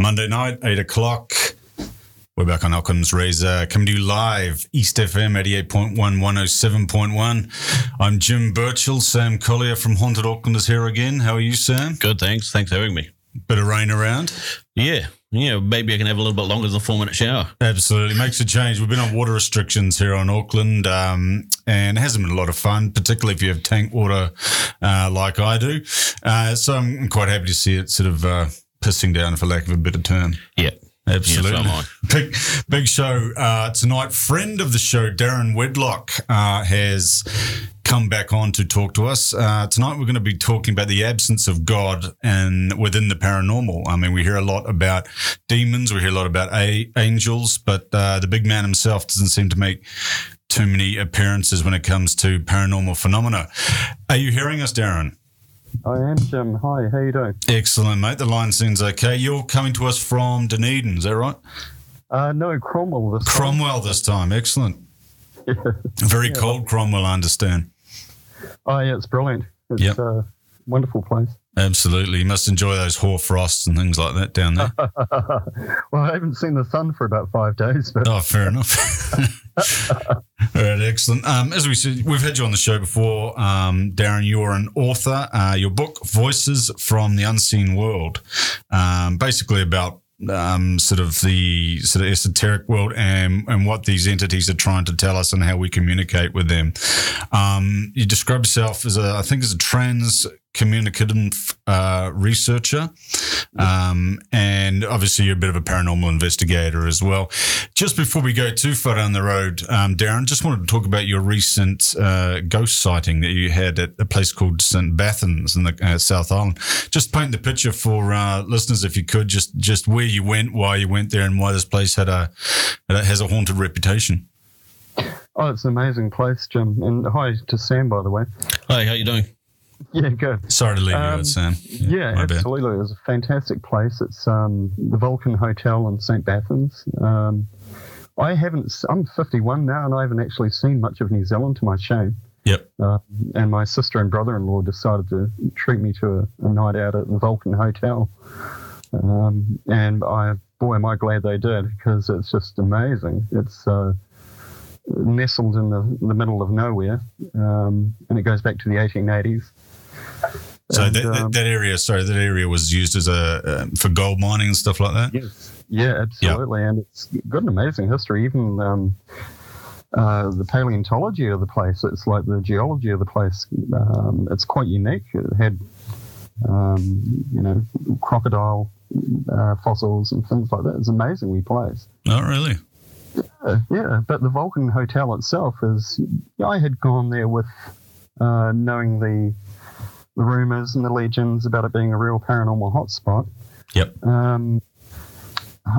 Monday night, 8 o'clock. We're back on Ockham's Razor, coming to you live, East FM 88.1, 107.1. I'm Jim Birchall. Sam Collier from Haunted Auckland is here again. How are you, Sam? Good, thanks. Thanks for having me. Bit of rain around? Yeah. Yeah, maybe I can have a little bit longer than a four minute shower. Absolutely. Makes a change. We've been on water restrictions here on Auckland, um, and it hasn't been a lot of fun, particularly if you have tank water uh, like I do. Uh, so I'm quite happy to see it sort of uh, pissing down, for lack of a better term. Yeah. Absolutely. Big, big show uh, tonight. Friend of the show, Darren Wedlock, uh, has come back on to talk to us. Uh, tonight, we're going to be talking about the absence of God and within the paranormal. I mean, we hear a lot about demons, we hear a lot about a- angels, but uh, the big man himself doesn't seem to make too many appearances when it comes to paranormal phenomena. Are you hearing us, Darren? I am Jim. Hi, how you doing? Excellent, mate. The line seems okay. You're coming to us from Dunedin, is that right? Uh, no, Cromwell this time. Cromwell this time. Excellent. Yeah. Very cold Cromwell, I understand. Oh, yeah, it's brilliant. It's Yep. a wonderful place. Absolutely. You must enjoy those hoar frosts and things like that down there. well, I haven't seen the sun for about five days, but oh, fair enough. All right, excellent. Um, as we said, we've had you on the show before. Um, Darren, you're an author. Uh, your book, Voices from the Unseen World, um, basically about um, sort of the sort of esoteric world and, and what these entities are trying to tell us and how we communicate with them. Um, you describe yourself as a, I think, as a trans communicative uh, researcher, um, and obviously you're a bit of a paranormal investigator as well. Just before we go too far down the road, um, Darren, just wanted to talk about your recent uh, ghost sighting that you had at a place called St. Bathans in the uh, South Island. Just paint the picture for uh, listeners, if you could, just just where you went, why you went there, and why this place had a has a haunted reputation. oh, it's an amazing place, Jim. And hi to Sam, by the way. Hey, how you doing? Yeah, good. Sorry to leave you Um, out, Sam. Yeah, bad. absolutely. It was a fantastic place. It's um, the Vulcan Hotel in St. Bathans. Um, I haven't, I'm 51 now, and I haven't actually seen much of New Zealand to my shame. Yep. Uh, and my sister and brother in law decided to treat me to a, a night out at the Vulcan Hotel. Um, and I, boy, am I glad they did because it's just amazing. It's uh, nestled in the, the middle of nowhere, um, and it goes back to the 1880s. So And, that, that, um, that area, sorry, that area was used as a um, for gold mining and stuff like that. Yes. Yeah, absolutely. And it's got an amazing history. Even um, uh, the paleontology of the place, it's like the geology of the place, um, it's quite unique. It had, um, you know, crocodile uh, fossils and things like that. It's an amazingly placed. Not really? Uh, yeah, but the Vulcan Hotel itself is. I had gone there with uh, knowing the rumors and the legends about it being a real paranormal hotspot. Yep. Um,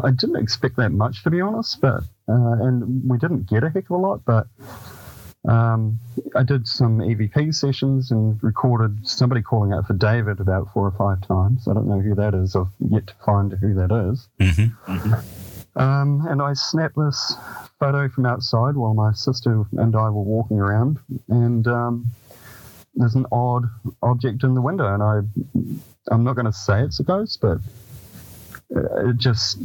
I didn't expect that much, to be honest, but uh, and we didn't get a heck of a lot. But um, I did some EVP sessions and recorded somebody calling out for David about four or five times. I don't know who that is. I've yet to find who that is. hmm Um, and I snapped this photo from outside while my sister and I were walking around, and um, there's an odd object in the window, and I, I'm not going to say it's a ghost, but it just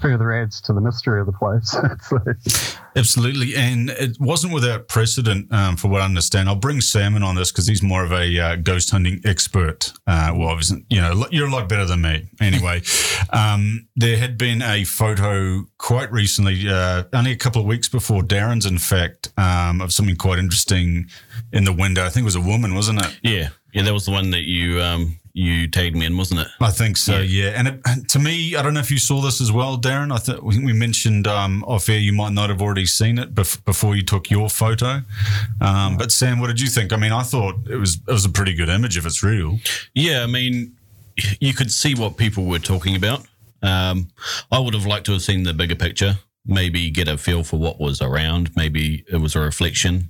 further adds to the mystery of the place. Absolutely, and it wasn't without precedent, um, for what I understand. I'll bring Sam in on this because he's more of a uh, ghost hunting expert. Uh, well, obviously, you know, you're a lot better than me. Anyway, um, there had been a photo quite recently, uh, only a couple of weeks before Darren's, in fact, um, of something quite interesting in the window. I think it was a woman, wasn't it? Yeah. Yeah, that was the one that you um you tagged me in, wasn't it? I think so, yeah. And it, to me, I don't know if you saw this as well, Darren. I think we we mentioned um, off air you might not have already seen it bef- before you took your photo. Um, but Sam, what did you think? I mean, I thought it was it was a pretty good image if it's real. Yeah, I mean, you could see what people were talking about. Um, I would have liked to have seen the bigger picture. Maybe get a feel for what was around. Maybe it was a reflection.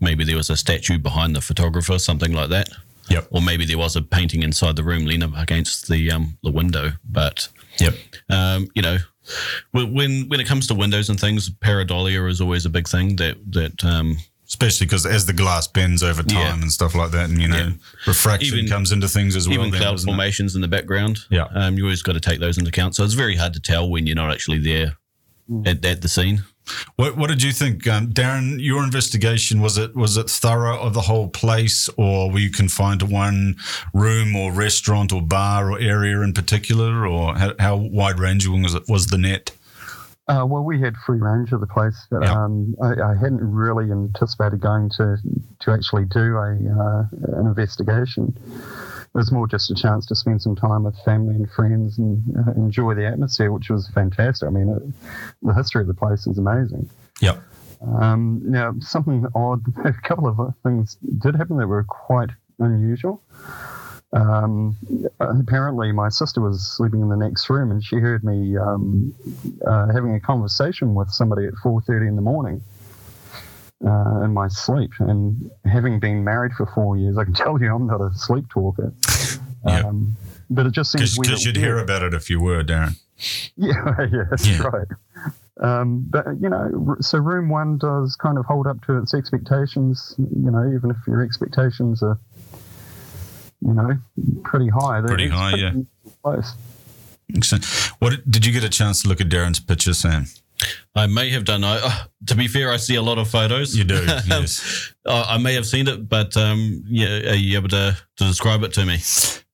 Maybe there was a statue behind the photographer, something like that. Yep. Or maybe there was a painting inside the room leaning against the um, the window. But Yep. um, you know, when when when it comes to windows and things, pareidolia is always a big thing that that um, especially because as the glass bends over time Yeah. and stuff like that, and you know, Yeah. refraction Even- comes into things as well. Even then, cloud doesn't it? formations in the background. Yeah. Um, you always got to take those into account. So it's very hard to tell when you're not actually there at, at the scene. What, what did you think, um, Darren? Your investigation was it was it thorough of the whole place, or were you confined to one room or restaurant or bar or area in particular, or how, how wide ranging was it? Was the net? Uh, well, we had free range of the place, but Yeah. um, I, I hadn't really anticipated going to to actually do a uh, an investigation. It was more just a chance to spend some time with family and friends and uh, enjoy the atmosphere, which was fantastic. I mean, it, the history of the place is amazing. Yep. Um, now, something odd, a couple of things did happen that were quite unusual. Um, apparently, my sister was sleeping in the next room, and she heard me um, uh, having a conversation with somebody at 4:30 in the morning uh, in my sleep. And having been married for four years, I can tell you I'm not a sleep talker. Yeah. Um, but it just seems weird. Because you'd hear about it if you were, Darren. Yeah, yeah, that's Yeah. right. Um, but you know, so room one does kind of hold up to its expectations. You know, even if your expectations are, you know, pretty high. they're- Pretty it's high, yeah. Close. Excellent. What did you get a chance to look at Darren's picture, Sam? I may have done. I, uh, to be fair, I see a lot of photos. You do, yes. I, I may have seen it, but um, yeah, are you able to, to describe it to me?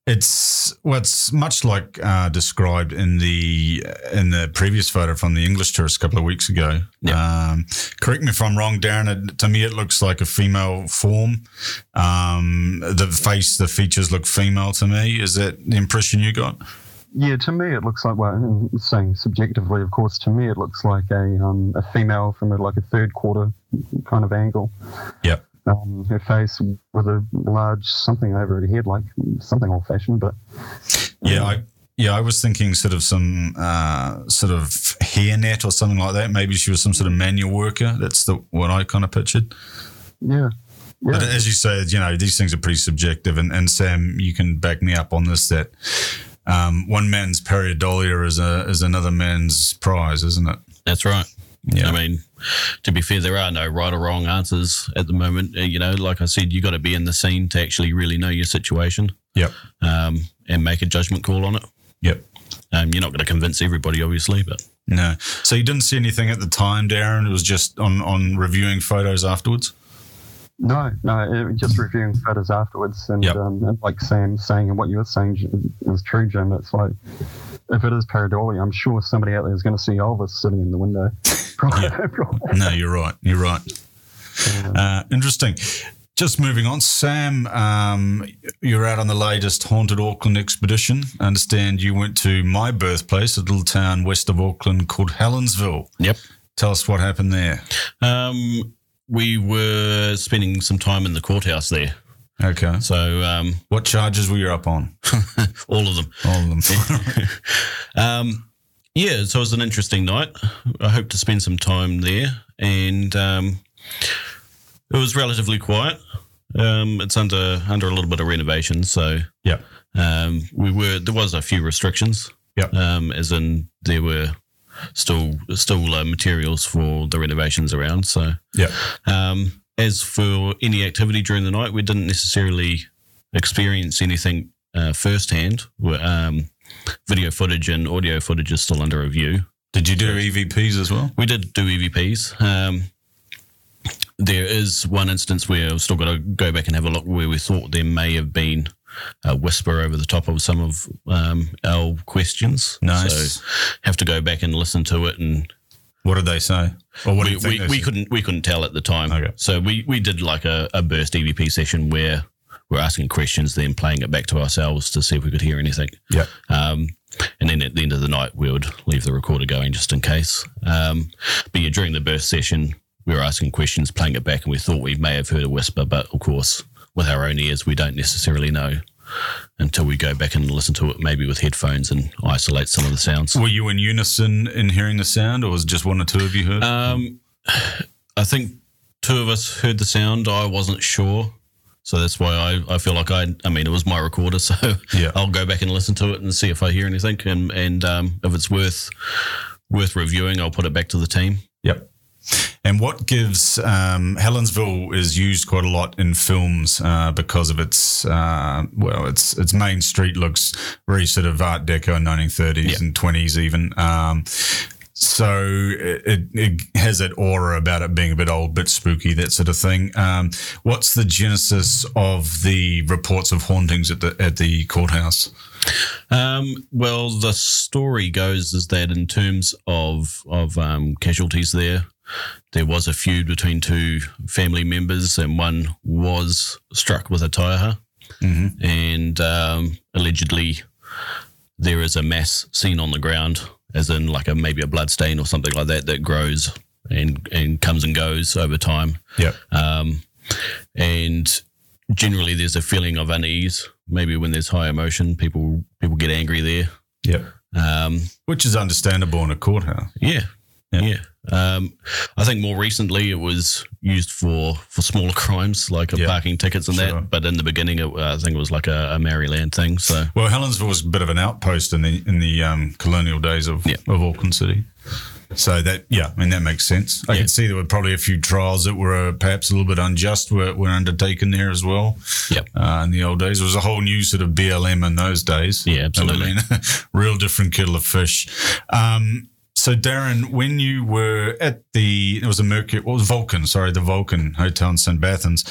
It's well, much like uh, described in the in the previous photo from the English tourist a couple of weeks ago. Um, correct me if I'm wrong, Darren. It, to me, it looks like a female form. Um, the face, the features look female to me. Is that the impression you got? Yeah, to me it looks like. Well, I'm saying subjectively, of course, to me it looks like a um, a female from a, like a third quarter kind of angle. Yep. Um, her face with a large something over her head, like something old fashioned, but Yeah, I yeah, I was thinking sort of some uh, sort of hairnet or something like that. Maybe she was some sort of manual worker. That's the what I kind of pictured. yeah. Yeah. But as you say, you know, these things are pretty subjective. And, and Sam, you can back me up on this that um, one man's pareidolia is a is another man's prize, isn't it? That's right. Yeah. I mean, to be fair, there are no right or wrong answers at the moment. Uh, You know, like I said, you got to be in the scene to actually really know your situation Yep. um, and make a judgment call on it. Yep. Um, you're not going to convince everybody, obviously, but No. So you didn't see anything at the time, Darren? It was just on, on reviewing photos afterwards? No, no, it, just reviewing photos afterwards, and, Yep. um, and like Sam saying, and what you were saying is true, Jim. It's like if it is pareidolia, I'm sure somebody out there is going to see Elvis sitting in the window. Probably- probably. No, you're right. You're right. Uh, interesting. Just moving on, Sam, um, you're out on the latest Haunted Auckland expedition. I understand you went to my birthplace, a little town west of Auckland called Helensville. yep. Tell us what happened there. Um, we were spending some time in the courthouse there. Okay. So um, What charges were you up on? all of them. All of them. Um, yeah, so it was an interesting night. I hope to spend some time there, and um, it was relatively quiet. Um, it's under under a little bit of renovation, so yeah. um, we were there was a few restrictions. Yep. Um, as in there were still still uh, materials for the renovations around. So Yeah. um, as for any activity during the night, we didn't necessarily experience anything uh, firsthand. We- Um, video footage and audio footage is still under review. Did you do EVPs as well? We did do EVPs. Um, there is one instance where I've still got to go back and have a look where we thought there may have been a whisper over the top of some of um, our questions. Nice. So have to go back and listen to it and What did they say? Or what we, we, we couldn't we couldn't tell at the time. Okay. So we, we did like a, a burst EVP session where we're asking questions, then playing it back to ourselves to see if we could hear anything. Yeah. Um, and then at the end of the night, we would leave the recorder going just in case. Um, but yeah, during the burst session, we were asking questions, playing it back, and we thought we may have heard a whisper, but of course, with our own ears, we don't necessarily know until we go back and listen to it, maybe with headphones and isolate some of the sounds. Were you in unison in hearing the sound, or was it just one or two of you heard? Um, I think two of us heard the sound. I wasn't sure. So that's why I, I feel like I I mean it was my recorder, so Yeah. I'll go back and listen to it and see if I hear anything and and um, if it's worth worth reviewing, I'll put it back to the team. yep. And what gives um, Helensville is used quite a lot in films uh, because of its uh, well, its its main street looks very sort of Art Deco, 1930s Yeah. and 20s even. Um, so it, it has that aura about it being a bit old, bit spooky, that sort of thing. Um, what's the genesis of the reports of hauntings at the at the courthouse? Um, well, the story goes is that in terms of of um, casualties there, there was a feud between two family members, and one was struck with a taiaha, Mm-hmm. and um, allegedly there is a mass seen on the ground, as in like a maybe a blood stain or something like that that grows and and comes and goes over time. Yep. Um, and generally, there's a feeling of unease. Maybe when there's high emotion, people people get angry there. Yep. Um, Which is understandable in a courthouse. yeah, Yeah. Um, I think more recently it was used for for smaller crimes like Yeah. parking tickets and Sure. that. But in the beginning, it, I think it was like a, a Maori land thing. So Well, Helensville was a bit of an outpost in the in the um, colonial days of, Yeah. of Auckland City. So that yeah, I mean that makes sense. I Yeah. can see there were probably a few trials that were uh, perhaps a little bit unjust were, were undertaken there as well. Yep. Uh, in the old days, it was a whole new sort of BLM in those days. Yeah, absolutely. I mean, real different kettle of fish. Um, so Darren, when you were at the it was a Mercury, what was Vulcan? Sorry, the Vulcan Hotel in St. Bathans.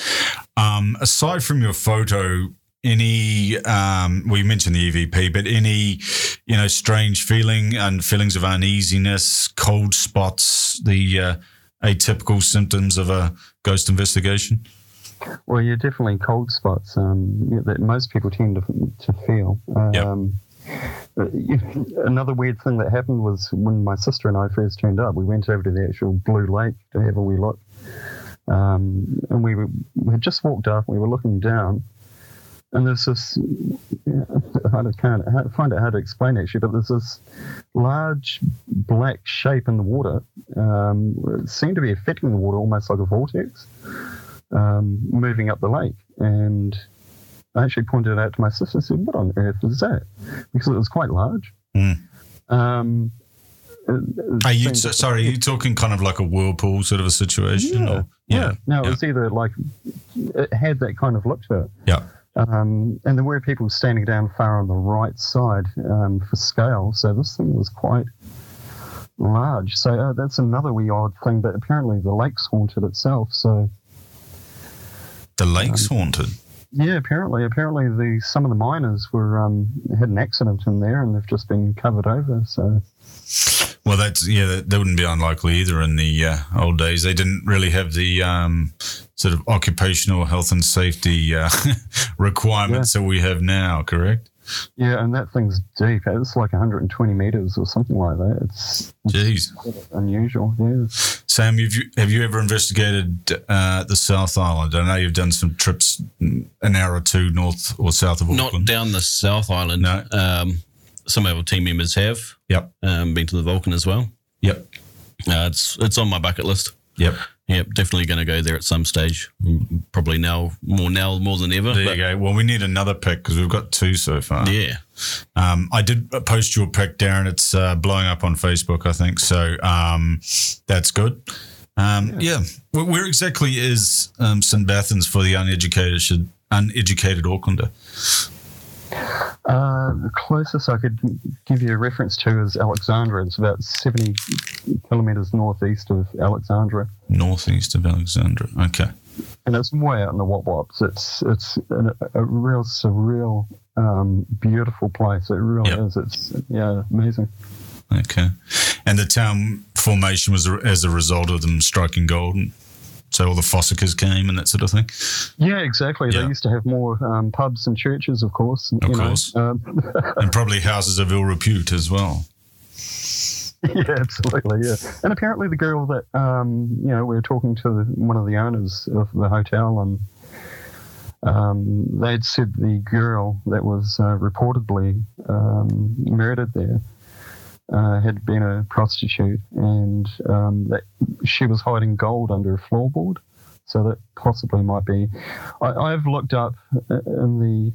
Um, aside from your photo, any um, well, you mentioned the EVP, but any you know strange feeling and feelings of uneasiness, cold spots, the uh, atypical symptoms of a ghost investigation. Well, you're definitely cold spots um, that most people tend to, to feel. Yep. Um, you- Another weird thing that happened was when my sister and I first turned up, we went over to the actual Blue Lake to have a wee look. Um, and we, were, we had just walked up, we were looking down, and there's this, yeah, I can't find it hard to explain actually, but there's this large black shape in the water. Um, it seemed to be affecting the water almost like a vortex um, moving up the lake. And I actually pointed it out to my sister. I said, "What on earth is that?" Because it was quite large. Mm. Um, it- it Are you to- sorry? Are you talking kind of like a whirlpool sort of a situation? Yeah, or- yeah. No, it yeah. was either like it had that kind of look to it. Yeah. Um, and there were people standing down far on the right side um, for scale. So this thing was quite large. So uh, that's another wee odd thing. But apparently the lake's haunted itself. So The lake's haunted. Yeah, apparently, apparently the some of the miners were um, had an accident in there, and they've just been covered over. So Well, that's yeah, that, that wouldn't be unlikely either. In the uh, old days, they didn't really have the um, sort of occupational health and safety uh, requirements that we have now. Correct? Yeah, and that thing's deep. It's like 120 meters or something like that. It's Jeez, unusual. Yeah. Sam, have you have you ever investigated uh, the South Island? I know you've done some trips an hour or two north or south of Auckland. not down the South Island. No. Um, some of our team members have Yep, um, been to the Vulcan as well. yep, Uh, it's it's on my bucket list. yep. Yep, definitely going to go there at some stage. Mm, Probably now, more now, more than ever. There but you go. Well, we need another pick because we've got two so far. Yeah, Um, I did post your pick, Darren. It's uh, blowing up on Facebook, I think. So um, that's good. Um, yeah. Where, where exactly is um, St. Bathans for the uneducated, should, uneducated Aucklander? Uh, the closest I could give you a reference to is Alexandra. It's about 70 kilometers northeast of Alexandra. Northeast of Alexandra. Okay. and it's way out in the Wop Wops. It's it's a, a real surreal, um, beautiful place. It really Yep. is. It's yeah, amazing. Okay. And the town formation was as a result of them striking gold. So all the fossickers came and that sort of thing. Yeah, exactly. Yeah. They used to have more um, pubs and churches, of course. Of you know. course. Um, And probably houses of ill repute as well. yeah, absolutely. Yeah, and apparently the girl that um, you know we were talking to one of the owners of the hotel, and um, they'd said the girl that was uh, reportedly um, murdered there uh, had been a prostitute, and um, that she was hiding gold under a floorboard. So that possibly might be. I, I've looked up uh, in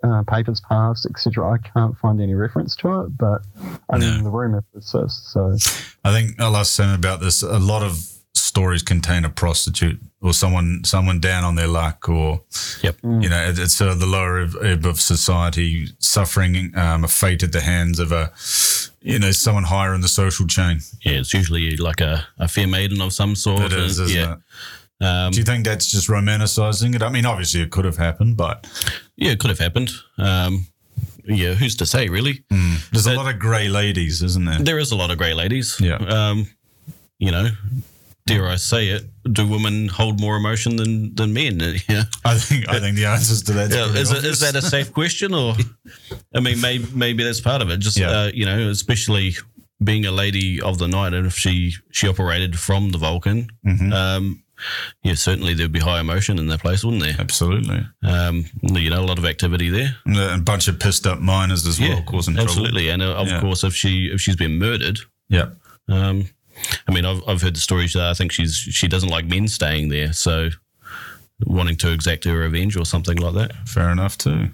the uh, papers past, etc. I can't find any reference to it, but I No. mean the rumor persists. So I think I'll ask Sam about this. A lot of stories contain a prostitute or someone someone down on their luck, or Yep. you know, it- it's sort of the lower ebb- ebb of society suffering um, a fate at the hands of a you know someone higher in the social chain. Yeah, it's usually like a, a fair maiden of some sort. It is, isn't yeah. it? Um, Do you think that's just romanticizing it? I mean, obviously it could have happened, but yeah, it could have happened. Um, yeah, who's to say, really? there's a lot of grey ladies, isn't there? There is a lot of grey ladies. Yeah. Um, you know, dare I say it? Do women hold more emotion than than men? Yeah. I think I think the answers to that Yeah, is, it, is that a safe question, or I mean, maybe maybe that's part of it. Just Yeah. uh, you know, especially being a lady of the night, and if she she operated from the Vulcan, Mm-hmm. um, yeah, certainly there'd be high emotion in that place, wouldn't there? absolutely? Um, you know, a lot of activity there. And a bunch of pissed up miners as well, causing trouble. absolutely. And uh, of Yeah. course, if she if she's been murdered, Yeah. um, I mean, I've I've heard the stories that I think she's she doesn't like men staying there, so wanting to exact her revenge or something like that. Fair enough too.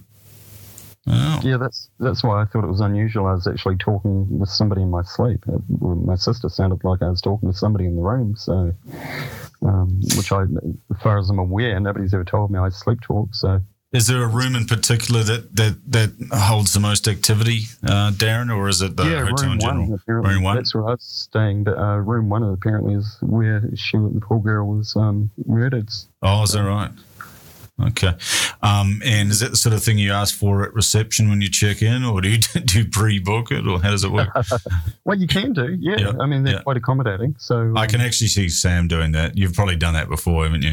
Oh. Yeah, that's that's why I thought it was unusual. I was actually talking with somebody in my sleep. Uh, My sister sounded like I was talking to somebody in the room. So, um, which I, as far as I'm aware, nobody's ever told me I sleep talk. So, Is there a room in particular that that, that holds the most activity, uh, Darren, or is it the yeah, hotel room in general? one. Apparently, Room one. That's where I was staying. But uh, room one apparently is where she, the poor girl, was um, murdered. Oh, is that right? Okay. Um, and is that the sort of thing you ask for at reception when you check in, or do you do you pre-book it, or how does it work? Well, you can do. Yeah, Yeah, I mean they're yeah. quite accommodating. So I um, can actually see Sam doing that. You've probably done that before, haven't you?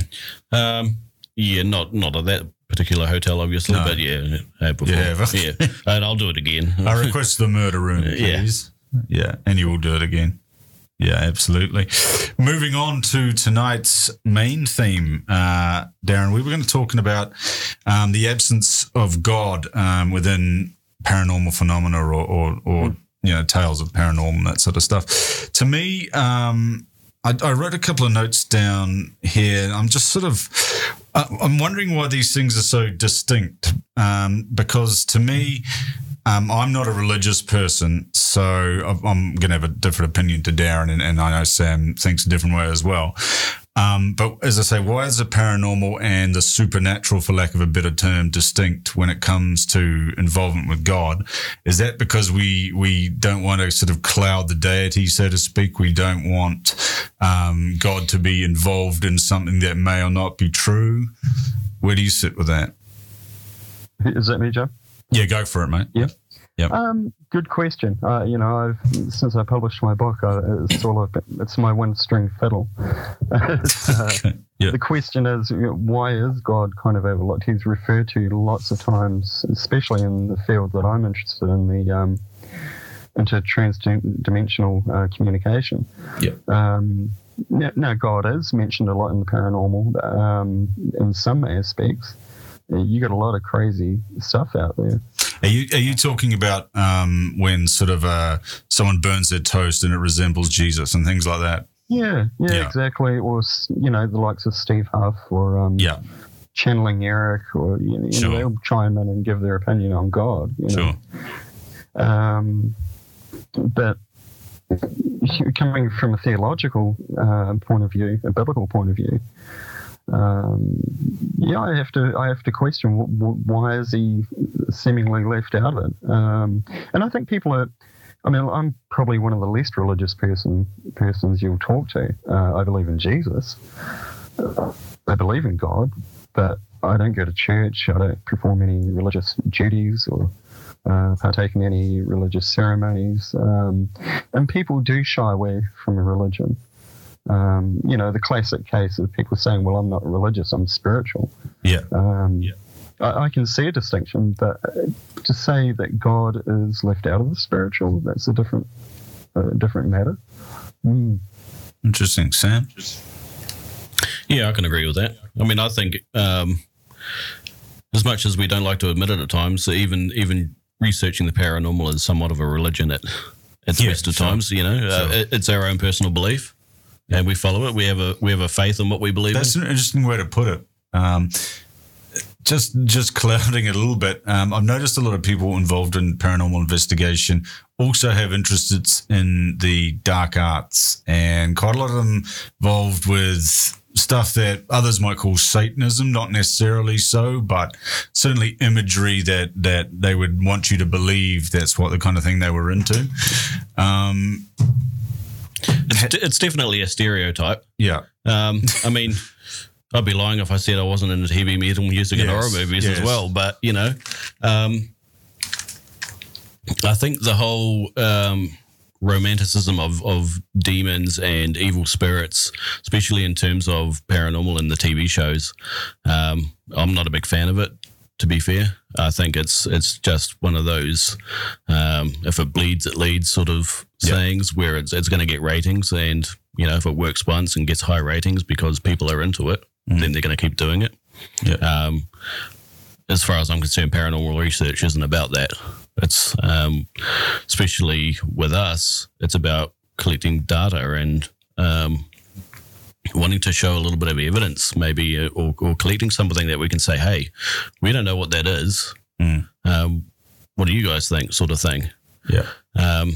Um, yeah, not not at that particular hotel, obviously, No. but yeah, before. You yeah, and I'll do it again. I request the murder room, please. Yeah, and you will do it again. Yeah, absolutely. Moving on to tonight's main theme, uh, Darren, we were going to talking about um, the absence of God um, within paranormal phenomena or, or, or you know tales of paranormal that sort of stuff. To me, um, I, I wrote a couple of notes down here. I'm just sort of, I- I'm wondering why these things are so distinct. Um, because to me, um, I'm not a religious person, so I'm going to have a different opinion to Darren, and, and I know Sam thinks a different way as well. Um, but as I say, why is the paranormal and the supernatural, for lack of a better term, distinct when it comes to involvement with God? Is that because we we don't want to sort of cloud the deity, so to speak? We don't want um, God to be involved in something that may or not be true. Where do you sit with that? is that me, Joe? Yeah, go for it, mate. Yep. Yep. Um, good question. Uh, you know, I've since I published my book, uh, it's all of, it's my one string fiddle. Uh. Yeah. The question is, you know, why is God kind of overlooked? He's referred to lots of times, especially in the field that I'm interested in, the um, into transdimensional uh, communication. Yeah. Um, now, now, God is mentioned a lot in the paranormal um, in some aspects. You got a lot of crazy stuff out there. Are you are you talking about um, when sort of uh, someone burns their toast and it resembles Jesus and things like that? Yeah, yeah, Yeah. exactly. Or you know, the likes of Steve Huff or um, Yeah, channeling Erik, or you know, Sure. they'll chime in and give their opinion on God. You know? sure. Um, but coming from a theological uh, point of view, a biblical point of view, um, yeah, I have to I have to question wh- wh- why is he seemingly left out of it? Um, and I think people are. I mean, I'm probably one of the least religious person persons you'll talk to. Uh, I believe in Jesus. I believe in God, but I don't go to church. I don't perform any religious duties or uh, partake in any religious ceremonies. Um, and people do shy away from religion. Um, you know, the classic case of people saying, well, I'm not religious, I'm spiritual. Yeah. Um, Yeah. I, I can see a distinction, but uh, to say that God is left out of the spiritual, that's a different, uh, different matter. Mm. Interesting, Sam. Yeah, I can agree with that. I mean, I think um, as much as we don't like to admit it at times, even even researching the paranormal is somewhat of a religion at at Yeah, best of sure. times. You know, uh, it, it's our own personal belief, and we follow it. We have a we have a faith in what we believe That's in. an interesting way to put it. Um, just just clouding it a little bit. Um, I've noticed a lot of people involved in paranormal investigation also have interests in the dark arts, and quite a lot of them involved with stuff that others might call Satanism, not necessarily so, but certainly imagery that that they would want you to believe that's what the kind of thing they were into. Um, It's, it's definitely a stereotype. yeah, Um, I mean, I'd be lying if I said I wasn't into heavy metal music and Yes, horror movies yes. as well. But you know, um, I think the whole um, romanticism of of demons and evil spirits, especially in terms of paranormal in the TV shows, um, I'm not a big fan of it. To be fair, I think it's it's just one of those um, if it bleeds, it leads sort of sayings where it's it's going to get ratings, and you know if it works once and gets high ratings because people are into it, then they're going to keep doing it. Yeah. Um, as far as I'm concerned, paranormal research isn't about that. It's um, especially with us, it's about collecting data and um, wanting to show a little bit of evidence, maybe, uh, or, or collecting something that we can say, "Hey, we don't know what that is. Mm. Um, what do you guys think?" Sort of thing. yeah, Um,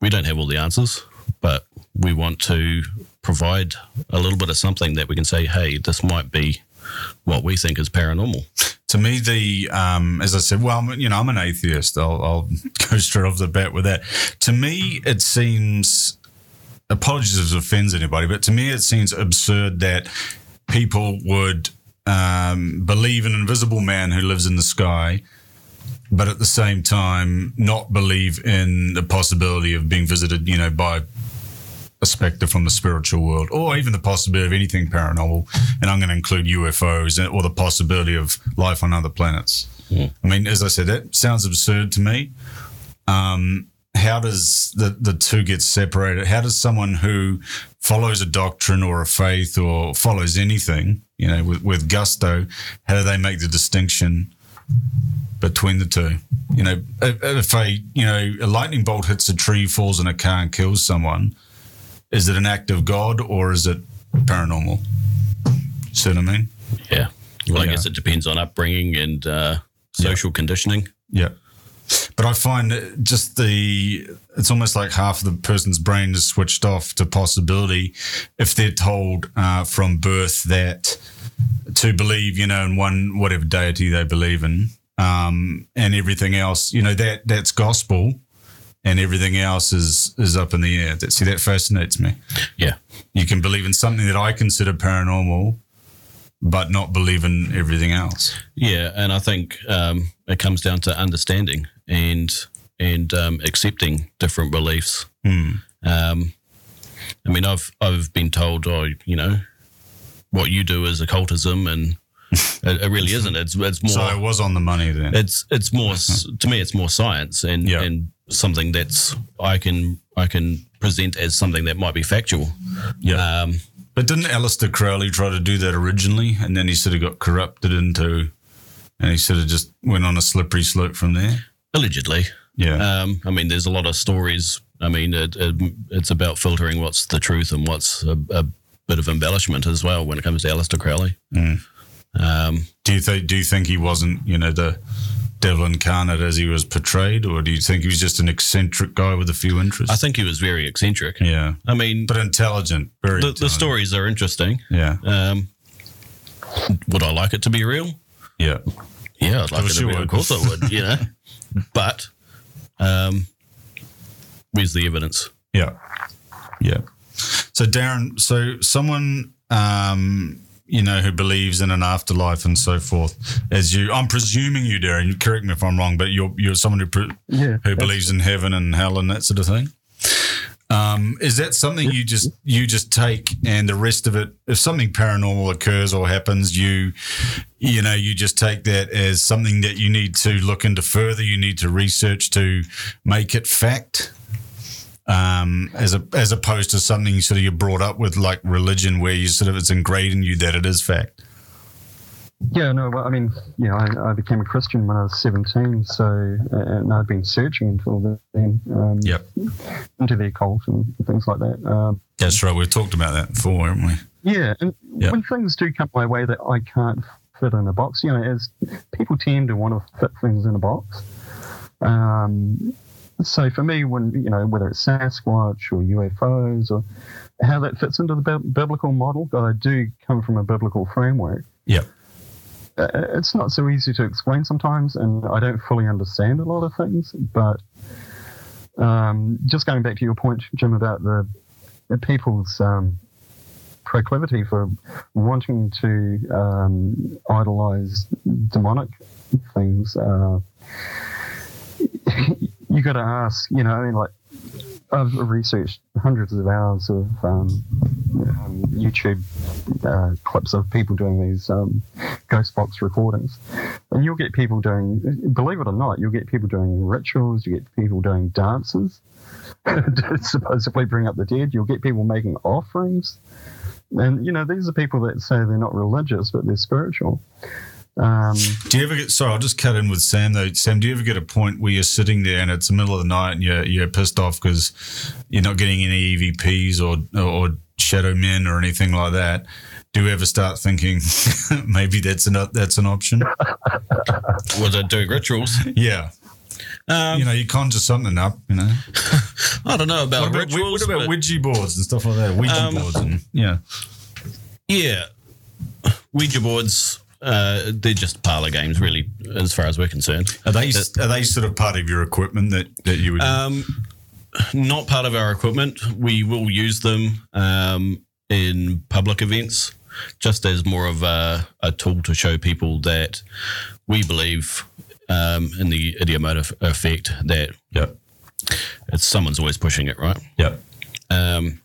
we don't have all the answers, but we want to provide a little bit of something that we can say, "Hey, this might be what we think is paranormal." to me, the um, as I said, well, you know, I'm an atheist. I'll, I'll go straight off the bat with that. To me, it seems. Apologies if it offends anybody, but to me, it seems absurd that people would um, believe in an invisible man who lives in the sky, but at the same time not believe in the possibility of being visited, you know, by a specter from the spiritual world, or even the possibility of anything paranormal. And I'm going to include UFOs or the possibility of life on other planets. I mean, as I said, that sounds absurd to me. Um, how does the, the two get separated? How does someone who follows a doctrine or a faith or follows anything, you know, with, with gusto, how do they make the distinction between the two? You know, if, if a you know a lightning bolt hits a tree, falls in a car, and kills someone, is it an act of God or is it paranormal? See what I mean? Yeah. Well, I guess it depends on upbringing and uh, social conditioning. Yeah. But I find that just the, it's almost like half of the person's brain is switched off to possibility if they're told uh, from birth that to believe, you know, in one, whatever deity they believe in, um, and everything else, you know, that that's gospel and everything else is, is up in the air. That, see, that fascinates me. Yeah. You can believe in something that I consider paranormal, but not believe in everything else. Yeah, and I think um, it comes down to understanding and and um, accepting different beliefs. Hmm. Um, I mean, I've I've been told, oh, you know, what you do is occultism, and it, it really isn't. It's it's more. So I was on the money then. it's it's more to me. It's more science and Yeah. and something that's I can I can present as something that might be factual. Yeah. Um, But didn't Aleister Crowley try to do that originally, and then he sort of got corrupted into, and he sort of just went on a slippery slope from there? Allegedly. Yeah, Um, I mean, there's a lot of stories. I mean, it, it, it's about filtering what's the truth and what's a, a bit of embellishment as well when it comes to Aleister Crowley. Mm. Um, do you think? Do you think he wasn't, you know, the devil incarnate as he was portrayed, or do you think he was just an eccentric guy with a few interests? I think he was very eccentric. yeah, I mean, but intelligent. Very. the, the stories are interesting. Yeah, Um, would I like it to be real? yeah, Yeah, I'd like it to be real. would. Of course I would, you know. but um, where's the evidence? yeah, yeah. So Darren, so someone. um you know, who believes in an afterlife and so forth. As you, I'm presuming you, Darren. Correct me if I'm wrong, but you're you're someone who pre- Yeah. who believes in heaven and hell and that sort of thing. Um, is that something you just you just take and the rest of it? If something paranormal occurs or happens, you you know you just take that as something that you need to look into further. You need to research to make it fact, um, as a as opposed to something sort of you're brought up with like religion, where you sort of it's ingrained in you that it is fact. Yeah, no, well, I mean, yeah, I, I became a Christian when I was 17, so, and I'd been searching until then um, Yep, into the occult and things like that. Um, that's right. We've talked about that before, haven't we? yeah, and Yeah. when things do come my way that I can't fit in a box. You know, as people tend to want to fit things in a box. Um, so for me, when you know whether it's Sasquatch or UFOs or how that fits into the bi- biblical model, I do come from a biblical framework. Yep. Uh, it's not so easy to explain sometimes, and I don't fully understand a lot of things. But um, just going back to your point, Jim, about the, the people's um, proclivity for wanting to um, idolize demonic things. Uh, you got to ask, you know, I mean, like I've researched hundreds of hours of um, um, YouTube uh, clips of people doing these um, ghost box recordings, and you'll get people doing, believe it or not, you'll get people doing rituals, you get people doing dances to supposedly bring up the dead. You'll get people making offerings, and you know these are people that say they're not religious but they're spiritual. Um, Do you ever get? Sorry, I'll just cut in with Sam though. Sam, do you ever get a point where you're sitting there and it's the middle of the night and you're you're pissed off because you're not getting any EVPs or or shadow men or anything like that? Do you ever start thinking maybe that's an that's an option? Was it doing rituals? Yeah, Um, you know, you conjure something up. You know, I don't know about what about, rituals. what about Ouija boards and stuff like that? Ouija Um, boards and yeah, Yeah, Ouija boards. Uh, they're just parlor games, really, as far as we're concerned. are they are they sort of part of your equipment that that you would? Um, not part of our equipment. We will use them um, in public events, just as more of a, a tool to show people that we believe um, in the ideomotor effect that yep, it's someone's always pushing it, right? yep. Um,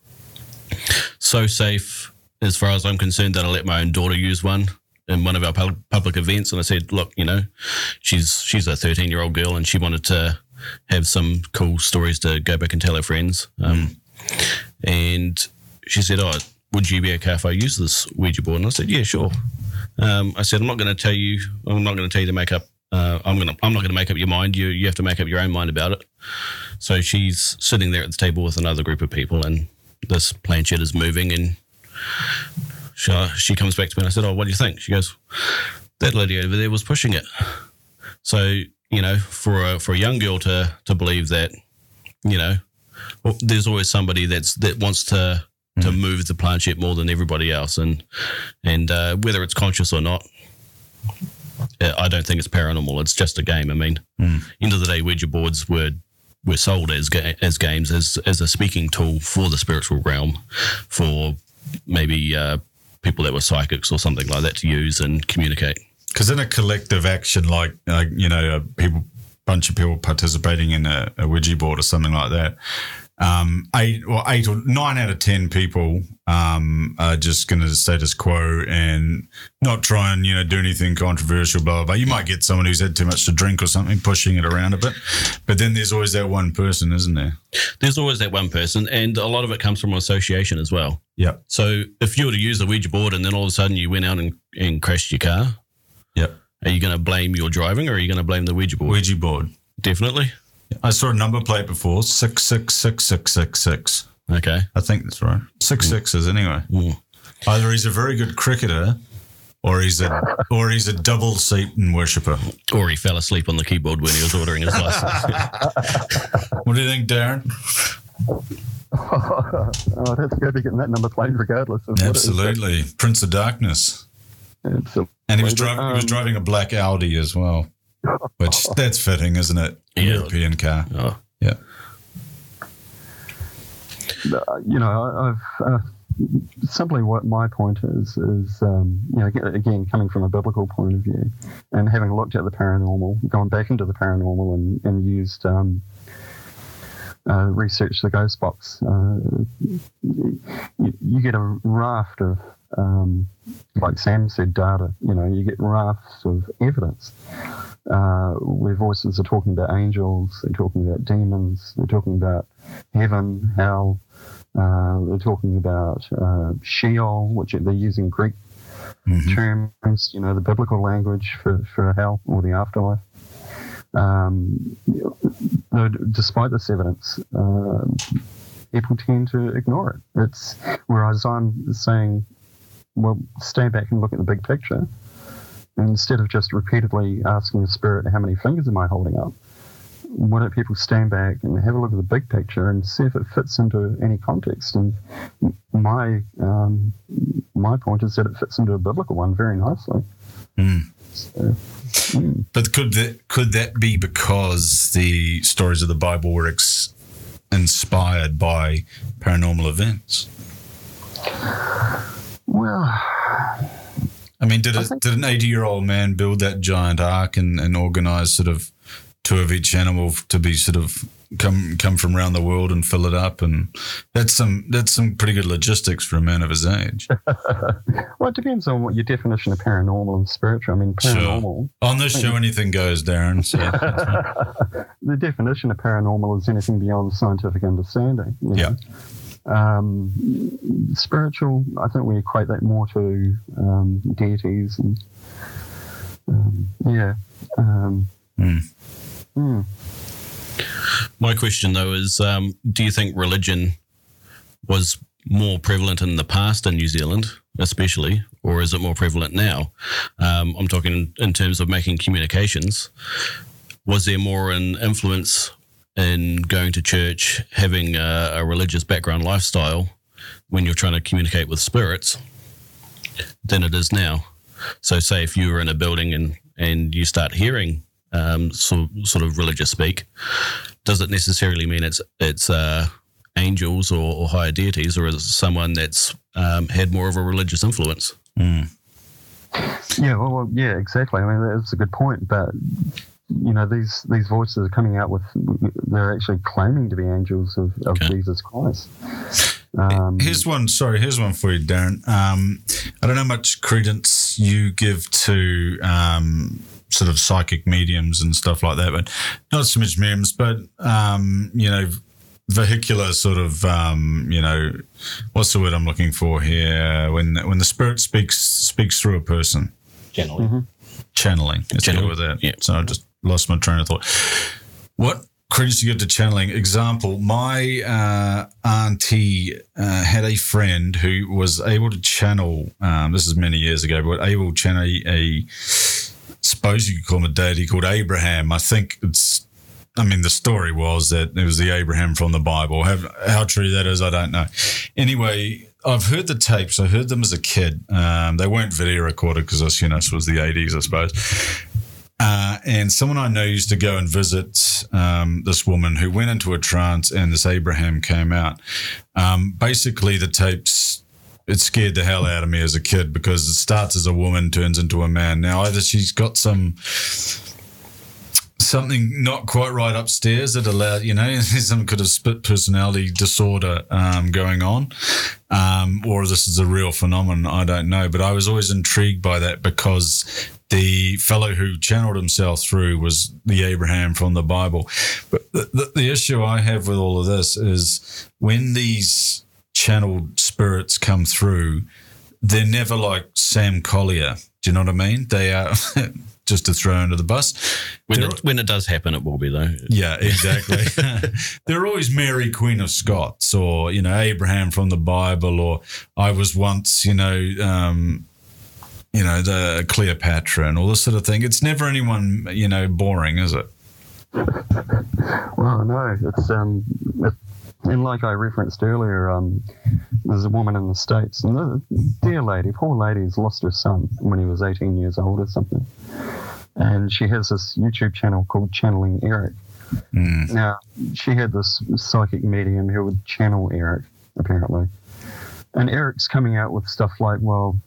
so safe, as far as I'm concerned, that I let my own daughter use one in one of our pub- public events, and I said, "Look, you know, she's she's a 13 year old girl, and she wanted to have some cool stories to go back and tell her friends." Um, And she said, "Oh, would you be okay if I use this Ouija board?" And I said, "Yeah, sure." Um, I said, "I'm not going to tell you. I'm not going to tell you to make up. Uh, I'm going to. I'm not going to make up your mind. You you have to make up your own mind about it." So she's sitting there at the table with another group of people, and this planchette is moving, and she, she comes back to me and I said, "Oh, what do you think?" She goes, "That lady over there was pushing it." So you know, for a for a young girl to to believe that, you know, well, there's always somebody that's that wants to to move the planchette more than everybody else, and and uh, whether it's conscious or not. uh, I don't think it's paranormal. It's just a game. I mean, end of the day, Ouija boards were were sold as ga- as games as as a speaking tool for the spiritual realm, for maybe uh, people that were psychics or something like that to use and communicate. Because in a collective action, like like you know, a people, bunch of people participating in a, a Ouija board or something like that, um, eight or eight or nine out of ten people um, are just going to status quo and not try and you know do anything controversial. Blah blah. blah. You might get someone who's had too much to drink or something, pushing it around a bit, but then there's always that one person, isn't there? There's always that one person, and a lot of it comes from association as well. Yeah, So if you were to use the Ouija board and then all of a sudden you went out and, and crashed your car, yeah. are you going to blame your driving or are you going to blame the Ouija board? Ouija board. Definitely. I saw a number plate before six six six six six six. Okay. I think that's right. Six sixes anyway. Mm. Either he's a very good cricketer, or he's a or he's a double Satan worshipper. Or he fell asleep on the keyboard when he was ordering his license. What do you think, Darren? oh, that's good to get that number plate regardless of what. Absolutely, Prince of Darkness, Absolutely. and he was But, driving. he was um, driving a black Audi as well, which that's fitting, isn't it? Yeah. European car. oh, Yeah. uh, you know, I- I've uh, simply what my point is is um, you know again coming from a biblical point of view, and having looked at the paranormal, gone back into the paranormal, and and used. Um, uh, research the ghost box. Uh, you, you get a raft of, um, like Sam said, data. You know, you get rafts of evidence uh, where voices are talking about angels, they're talking about demons, they're talking about heaven, hell, uh, they're talking about uh, Sheol, which they're using Greek Mhm. terms, you know, the biblical language for, for hell or the afterlife. Um, despite this evidence, uh, people tend to ignore it. It's whereas I'm saying, well, stay back and look at the big picture. Instead of just repeatedly asking the spirit, how many fingers am I holding up? Why don't people stand back and have a look at the big picture and see if it fits into any context? And my um, my point is that it fits into a biblical one very nicely. Mm. So, mm. But could that could that be because the stories of the Bible were ex- inspired by paranormal events? Well, I mean, did I a, think- did an eighty year old man build that giant ark and, and organize sort of two of each animal to be sort of come come from around the world and fill it up? And that's some that's some pretty good logistics for a man of his age. well, it depends on what your definition of paranormal and spiritual. I mean, Sure. paranormal. On this show, anything goes, Darren. So the definition of paranormal is anything beyond scientific understanding. Yeah. know. Um, spiritual, I think we equate that more to um, deities and um, yeah. Um, Hmm. hmm. My question, though, is um, do you think religion was more prevalent in the past in New Zealand, especially, or is it more prevalent now? Um, I'm talking in, in terms of making communications. Was there more an influence in going to church, having a, a religious background lifestyle when you're trying to communicate with spirits than it is now? So, say if you were in a building and, and you start hearing um, so, sort of religious speak, does it necessarily mean it's it's uh, angels or, or higher deities, or is it someone that's um, had more of a religious influence? Hmm. Yeah, well, well, yeah, exactly. I mean, that's a good point. But you know, these these voices are coming out with they're actually claiming to be angels of, of Okay. Jesus Christ. Um, Here's one. Sorry, here's one for you, Darren. Um, I don't know how much credence you give to um, sort of psychic mediums and stuff like that, but not so much mediums, but um, you know, vehicular sort of, um, you know, what's the word I'm looking for here? When when the spirit speaks speaks through a person, Generally. channeling. Let's Channeling, go with that. yeah. So I just lost my train of thought. What credence you give to channeling? Example: My uh, auntie uh, had a friend who was able to channel. Um, this is many years ago, but able to channel a, a suppose you could call him a deity called Abraham. I think it's. I mean, the story was that it was the Abraham from the Bible. How, how true that is, I don't know. Anyway, I've heard the tapes. I heard them as a kid. Um, they weren't video recorded because this, you know, this was the 80s, I suppose. Uh, and someone I know used to go and visit um, this woman who went into a trance, and this Abraham came out. Um, basically, the tapes it scared the hell out of me as a kid because it starts as a woman, turns into a man. Now either she's got some something not quite right upstairs that allowed you know some kind of split personality disorder um, going on um, or this is a real phenomenon i don't know but i was always intrigued by that because the fellow who channeled himself through was the abraham from the bible but the, the, the issue i have with all of this is when these channeled spirits come through they're never like sam collier do you know what i mean they are just to throw under the bus When it, when it does happen, it will be though. yeah, exactly. They're always Mary, Queen of Scots, or you know Abraham from the Bible, or I was once, you know, um, you know the Cleopatra and all this sort of thing. It's never anyone, you know, boring, is it? Well, no, it's um, it, and like I referenced earlier, um, there's a woman in the states, and the dear lady, poor lady's lost her son when he was 18 years old or something, and she has this YouTube channel called Channeling Erik. Mm. Now, she had this psychic medium who would channel Erik, apparently, and Erik's coming out with stuff like, well.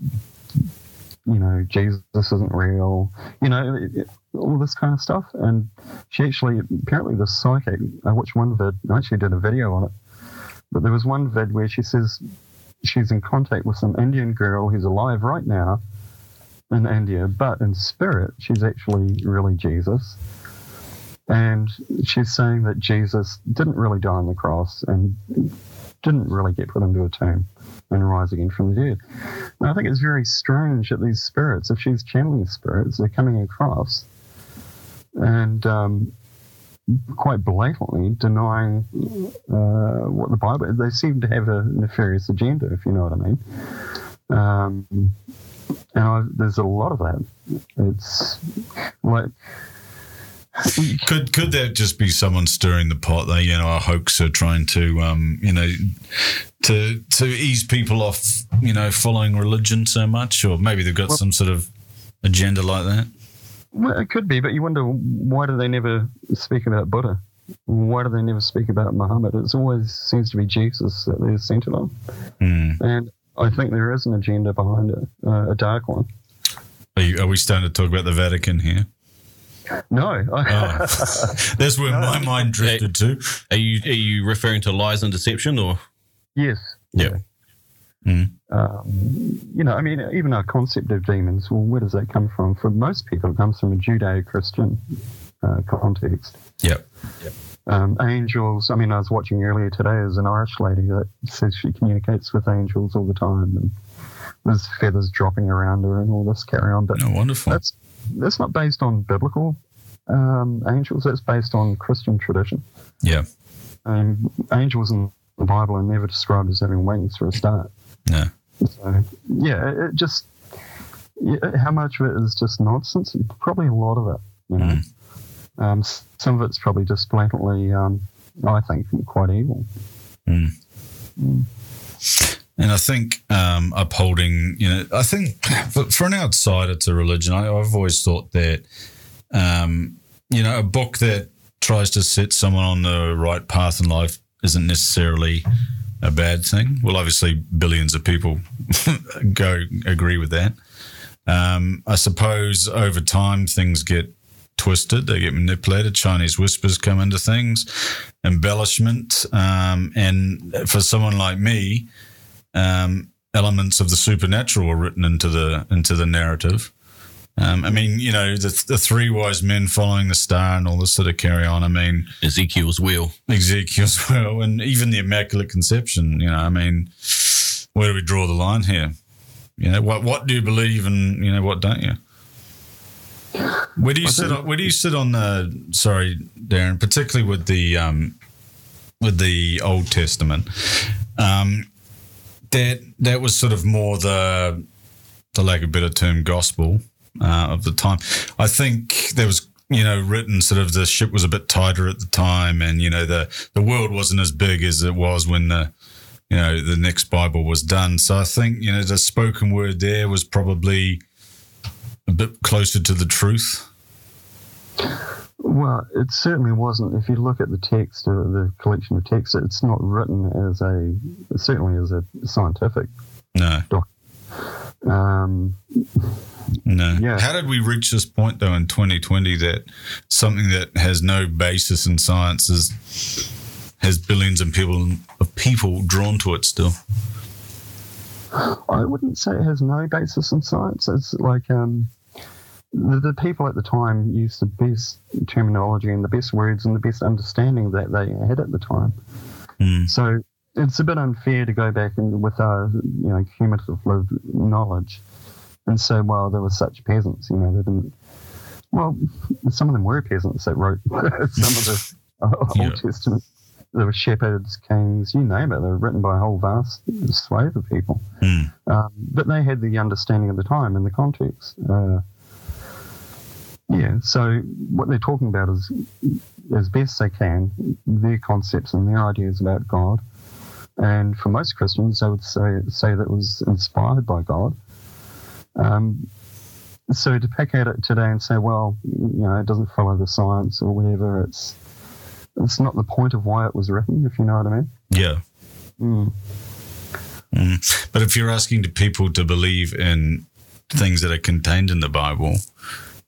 You know, Jesus isn't real. You know, all this kind of stuff. And she actually, apparently, the psychic, uh, I watched one vid, I actually did a video on it, but there was one vid where she says she's in contact with some Indian girl who's alive right now in India, but in spirit, she's actually really Jesus. And she's saying that Jesus didn't really die on the cross and didn't really get put into a tomb and rise again from the dead. And I think it's very strange that these spirits, if she's channeling spirits, they're coming across and um, quite blatantly denying uh, what the Bible. They seem to have a nefarious agenda, if you know what I mean. Um, and I, there's a lot of that. It's like Could could that just be someone stirring the pot? They you know a hoaxer trying to um, you know to to ease people off you know following religion so much, or maybe they've got some sort of agenda like that. well, it could be, but you wonder why do they never speak about Buddha? Why do they never speak about Muhammad? It always seems to be Jesus that they're centered on, Hmm. and I think there is an agenda behind it, uh, a dark one. Are, you, are we starting to talk about the Vatican here? No, Oh, that's where my mind drifted to. Are you are you referring to lies and deception or? yes, Yeah. Mm. um, you know, I mean, even our concept of demons, well, where does that come from? For most people, it comes from a Judeo Christian uh, context. Yep. Um, angels, I mean, I was watching earlier today, there's an Irish lady that says she communicates with angels all the time, and there's feathers dropping around her and all this carry on. But Oh, wonderful. that's that's not based on biblical um, angels, that's based on Christian tradition. Yeah. Um, angels in the Bible are never described as having wings for a start. No. So yeah, it it just yeah, how much of it is just nonsense? Probably a lot of it. You know, um, some of it's probably just blatantly, um, I think, quite evil. And I think um, upholding, you know, I think for, for an outsider to religion, I, I've always thought that, um, you know, a book that tries to set someone on the right path in life isn't necessarily a bad thing. Well, obviously, billions of people go agree with that. Um, I suppose over time things get twisted, they get manipulated. Chinese whispers come into things, embellishment, um, and for someone like me, um, elements of the supernatural were written into the into the narrative. Um, I mean, you know, the, the three wise men following the star and all this sort of carry on. I mean, Ezekiel's wheel. Ezekiel's well, and even the Immaculate Conception. You know, I mean, where do we draw the line here? You know, what what do you believe, and you know, what don't you? Where do you sit? On, where do you sit on the? Sorry, Darren, particularly with the um, with the Old Testament. Um, that that was sort of more the, the lack of better term, gospel uh, of the time. I think there was you know written sort of the ship was a bit tighter at the time, and you know the the world wasn't as big as it was when the you know the next Bible was done. So I think you know the spoken word there was probably a bit closer to the truth. Well, it certainly wasn't. If you look at the text, uh, the collection of texts, it's not written as a certainly as a scientific. No, Um, no. Yeah. How did we reach this point though in 2020 that something that has no basis in science is has billions of people of people drawn to it still? I wouldn't say it has no basis in science. It's like um, the, the people at the time used the best terminology and the best words and the best understanding that they had at the time. Hmm. So it's a bit unfair to go back and with our you know cumulative lived knowledge and say, well, there were such peasants. You know, they didn't. Well, some of them were peasants that wrote some of the uh, Yeah. Old Testament. There were shepherds, kings, you name it. They were written by a whole vast swathe of people. Hmm. Um, but they had the understanding of the time and the context. Uh, yeah, so what they're talking about is, as best they can, their concepts and their ideas about God. And for most Christians, they would say say that it was inspired by God. Um, so to pick at it today and say, well, you know, it doesn't follow the science or whatever, it's it's not the point of why it was written, if you know what I mean. Yeah. Mm. Mm. But if you're asking people to believe in things that are contained in the Bible,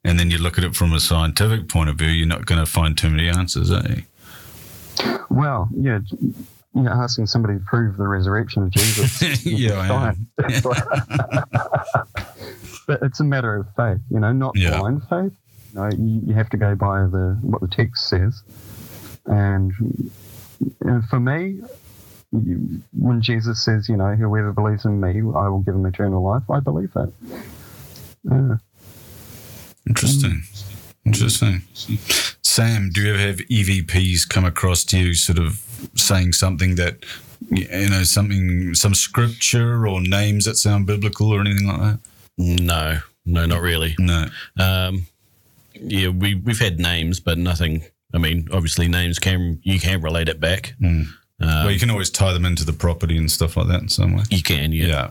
and then you look at it from a scientific point of view, you're not going to find too many answers, eh? Well, yeah, you know, asking somebody to prove the resurrection of Jesus. Yeah, I am. Fine. but it's a matter of faith, you know, not Yeah. blind faith. You, know, you, you have to go by the what the text says. And, and for me, you, when Jesus says, you know, whoever believes in me, I will give him eternal life, I believe that. Yeah. Interesting. Interesting. Sam, do you ever have EVPs come across to you sort of saying something that you know, something, some scripture or names that sound biblical or anything like that? No, no, not really. No. Um, yeah, we we've had names, but nothing. I mean, obviously, names can you can relate it back. Mm. Um, well, you can always tie them into the property and stuff like that in some way. you can, yeah.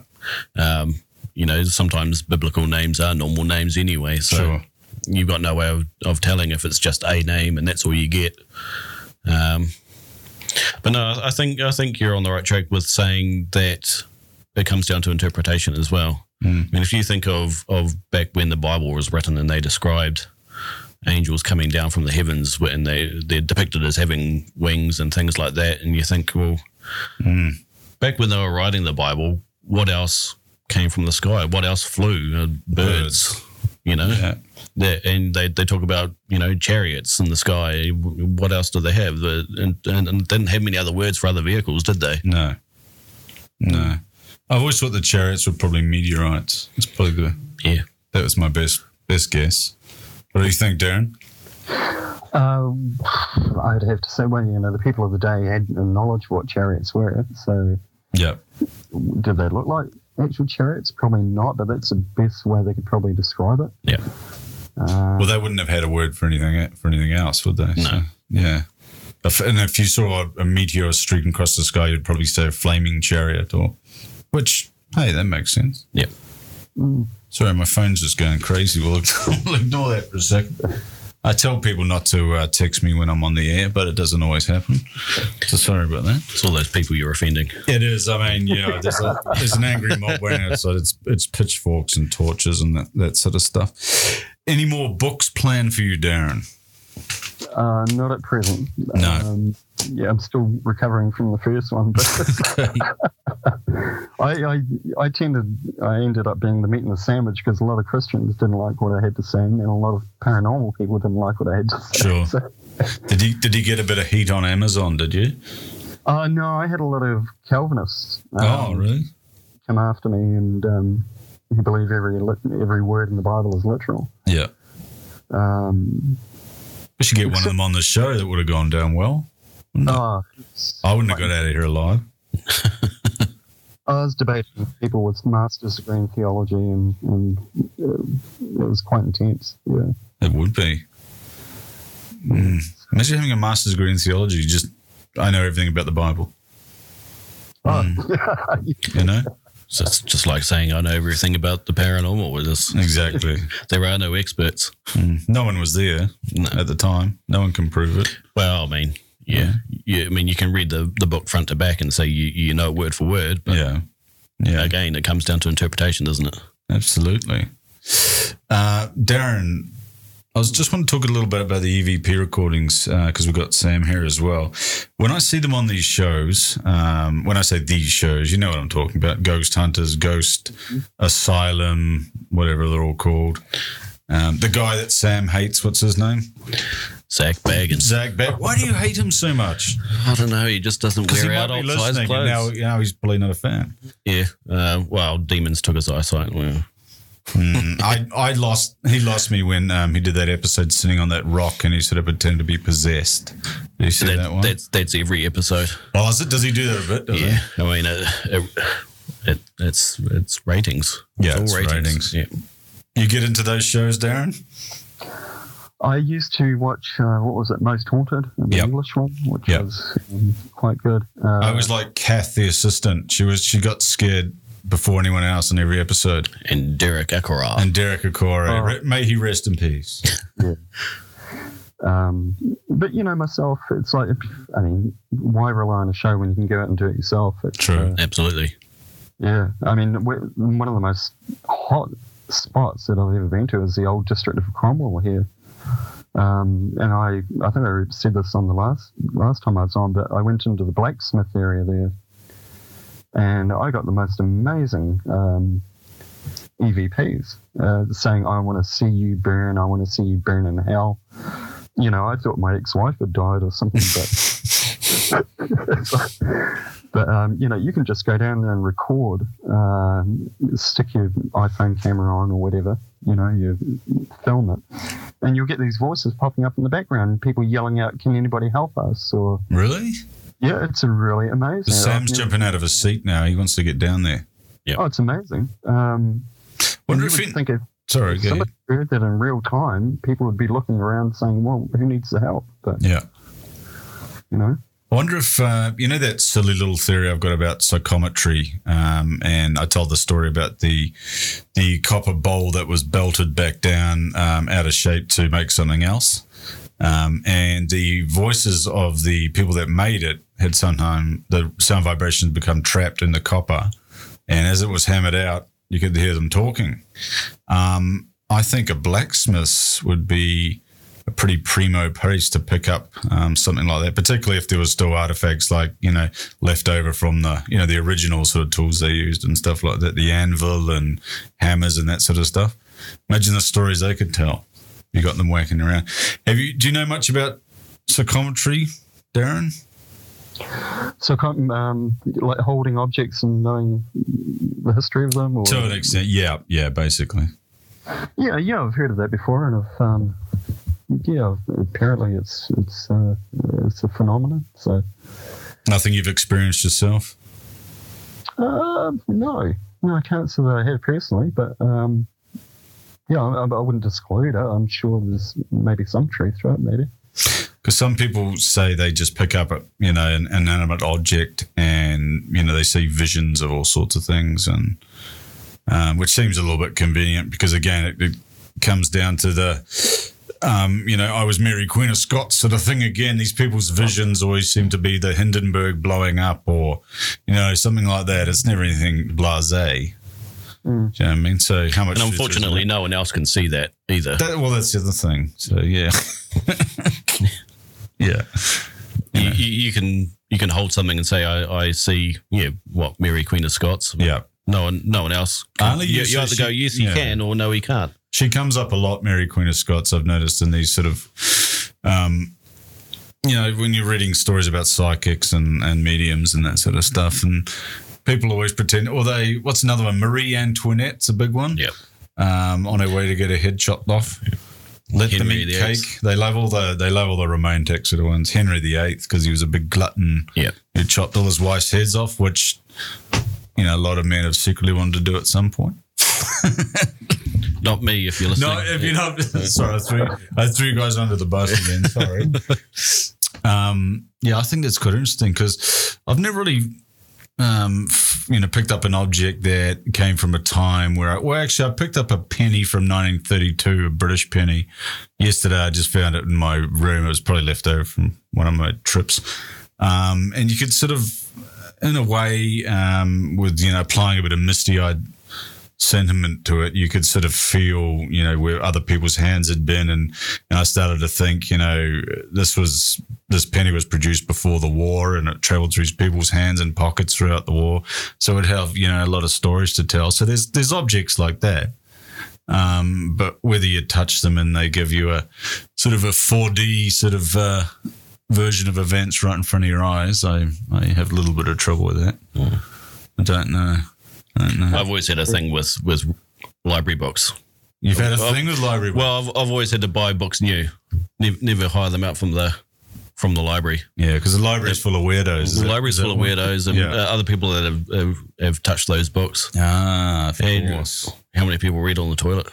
Yeah. Um, you know, sometimes biblical names are normal names anyway, so Sure. you've got no way of, of telling if it's just a name and that's all you get. Um, but no, I think I think you're on the right track with saying that it comes down to interpretation as well. I mean, if you think of of back when the Bible was written and they described angels coming down from the heavens and they they're depicted as having wings and things like that, and you think, well, back when they were writing the Bible, what else came from the sky? What else flew? Uh, birds, you know. Yeah. They- and they, they talk about you know chariots in the sky. What else do they have? The, and, and, and didn't have many other words for other vehicles, did they? No. No. I've always thought the chariots were probably meteorites. It's probably the, Yeah. that was my best best guess. What do you think, Darren? Um, I'd have to say, well, you know, the people of the day had knowledge what chariots were. So, Yeah. did they look like actual chariots? Probably not, but that's the best way they could probably describe it. Yeah. Uh, Well, they wouldn't have had a word for anything for anything else, would they? No. yeah. If, and if you saw a, a meteor streaking across the sky, you'd probably say a flaming chariot, or which, hey, that makes sense. Yeah. Sorry, my phone's just going crazy. We'll, we'll ignore that for a second. I tell people not to uh, text me when I'm on the air, but it doesn't always happen. So sorry about that. It's all those people you're offending. It is. I mean, you know, there's, a, there's an angry mob waiting outside. It's it's pitchforks and torches and that, that sort of stuff. Any more books planned for you, Darren? uh, not at present. No. Um, yeah, I'm still recovering from the first one, but I, I, I tended, I ended up being the meat and the sandwich because a lot of Christians didn't like what I had to say, and a lot of paranormal people didn't like what I had to say. Sure. So, Did you did you get a bit of heat on Amazon? Did you? uh, no, I had a lot of Calvinists um, oh, really? come after me and um, believe every every word in the Bible is literal. Yeah. Um, We should get one of them on the show. That would have gone down well. No. oh, I wouldn't have got out of here alive. I was debating people with master's degree in theology, and, and uh, it was quite intense. Yeah. It would be. Mm. Imagine having a master's degree in theology. You just, I know everything about the Bible. Oh, You know So it's just like saying I know everything about the paranormal. With this, exactly. there are no experts. Mm. No one was there No. at the time. No one can prove it. Well, I mean, yeah, yeah. I mean, you can read the, the book front to back and say you, you know it word for word, but Yeah. Yeah. again, it comes down to interpretation, doesn't it? Absolutely. Uh, Darren, I was just want to talk a little bit about the EVP recordings because we've got Sam here as well. When I see them on these shows, um, when I say these shows, you know what I'm talking about Ghost Hunters, Ghost Asylum, whatever they're all called. Um, the guy that Sam hates, what's his name? Zak Bagans. Zach Beck. Why do you hate him so much? I don't know. He just doesn't he wear out might be old size listening, clothes. now, now he's probably not a fan. yeah. Uh, well, demons took his eyesight. Well, Mm, I, I lost. He lost me when um, he did that episode sitting on that rock and he sort of pretended to be possessed. Did you see that, that, one? that's that's every episode. oh, is it? Does he do that a bit? Does Yeah. I mean, it, it, it, it's it's ratings. Yeah, it's ratings. Yeah. You get into those shows, Darren? I used to watch uh, what was it, Most Haunted, the Yep. English one, which Yep. was um, quite good. Uh, I was like Kath, the assistant. She was. She got scared before anyone else in every episode. And Derek Acorah. And Derek Acorah, Oh. re- may he rest in peace. Um, but you know, myself, it's like, I mean, why rely on a show when you can go out and do it yourself? It's, True. uh, Absolutely. yeah, I mean, one of the most hot spots that I've ever been to is the old district of Cromwell here. Um, and I, I think I said this on the last last time I was on, but I went into the blacksmith area there, and I got the most amazing um, EVPs uh, saying, "I want to see you burn. I want to see you burn in hell." You know, I thought my ex-wife had died or something, but like- but um, you know, you can just go down there and record, um, stick your iPhone camera on or whatever, you know, you film it, and you'll get these voices popping up in the background, people yelling out, "Can anybody help us?" or Really? Yeah, it's really amazing. Sam's jumping out of his seat now. He wants to get down there. Yeah. Oh, it's amazing. Um, Wonder if it, think if sorry, go somebody heard that in real time, people would be looking around saying, "Well, who needs the help?" But yeah. you know, I wonder if uh, you know that silly little theory I've got about psychometry, um, and I told the story about the the copper bowl that was belted back down um, out of shape to make something else, um, and the voices of the people that made it had sometime the sound vibrations become trapped in the copper, and as it was hammered out, you could hear them talking. Um, I think a blacksmith would be a pretty primo place to pick up um, something like that, particularly if there was still artifacts like you know left over from the you know the original sort of tools they used and stuff like that, the anvil and hammers and that sort of stuff. Imagine the stories they could tell. You got them whacking around. Have you? Do you know much about psychometry, Darren? so um, like holding objects and knowing the history of them. Or, To an extent, yeah, yeah, basically. Yeah, yeah, I've heard of that before, and I've um, yeah, apparently it's it's uh, it's a phenomenon. So Nothing you've experienced yourself. uh, no, no, I can't say that I have personally, but um, yeah, I, I wouldn't disclude it. I'm sure there's maybe some truth to it, maybe. Because some people say they just pick up a you know an inanimate object and you know they see visions of all sorts of things and um, which seems a little bit convenient because again it, it comes down to the um, you know I was Mary Queen of Scots sort of thing again. These people's visions always seem to be the Hindenburg blowing up or you know something like that. It's never anything blasé. Mm. Do you know what I mean? So how much? And unfortunately, no one else can see that either. That, well, that's the other thing. So yeah, yeah. you, you, you can you can hold something and say, I, I see, yeah, what Mary Queen of Scots. Yeah. No one, no one else. Can. Only you, you, you either she- go, yes, he yeah. can, or no, he can't. She comes up a lot, Mary Queen of Scots. I've noticed in these sort of, um, you know, when you're reading stories about psychics and, and mediums and that sort of stuff, and people always pretend, or they, what's another one? Marie Antoinette's a big one. Yep. Um, on her way to get her head chopped off. Let them eat the cake. Eighth. They love all the they love all the romantic sort of ones. Henry the Eighth because he was a big glutton Yep. who chopped all his wife's heads off, which you know a lot of men have secretly wanted to do at some point. Not me, if you're listening. No, if you're not, sorry, I threw, I threw you guys under the bus again. Sorry. um, yeah, I think that's quite interesting because I've never really, um, you know, picked up an object that came from a time where, I, well, actually, I picked up a penny from 1932, a British penny. Yesterday, I just found it in my room. It was probably left over from one of my trips. Um, and you could sort of, in a way, um, with, you know, applying a bit of misty eyed sentiment to it. You could sort of feel, you know, where other people's hands had been, and and I started to think, you know, this was this penny was produced before the war, and it travelled through people's hands and pockets throughout the war, so it'd have you know a lot of stories to tell. So there's there's objects like that. Um, but whether you touch them and they give you a sort of a 4D sort of uh, version of events right in front of your eyes, I, I have a little bit of trouble with that. I. I don't know. I've always had a thing with, with library books. You've had a Well, thing with library books. Well, I've, I've always had to buy books new. Never, never hire them out from the from the library. Yeah, because the library's full of weirdos. The library's is full of weirdos and Yeah. uh, other people that have, have, have touched those books. Ah, of course. how many people read on the toilet?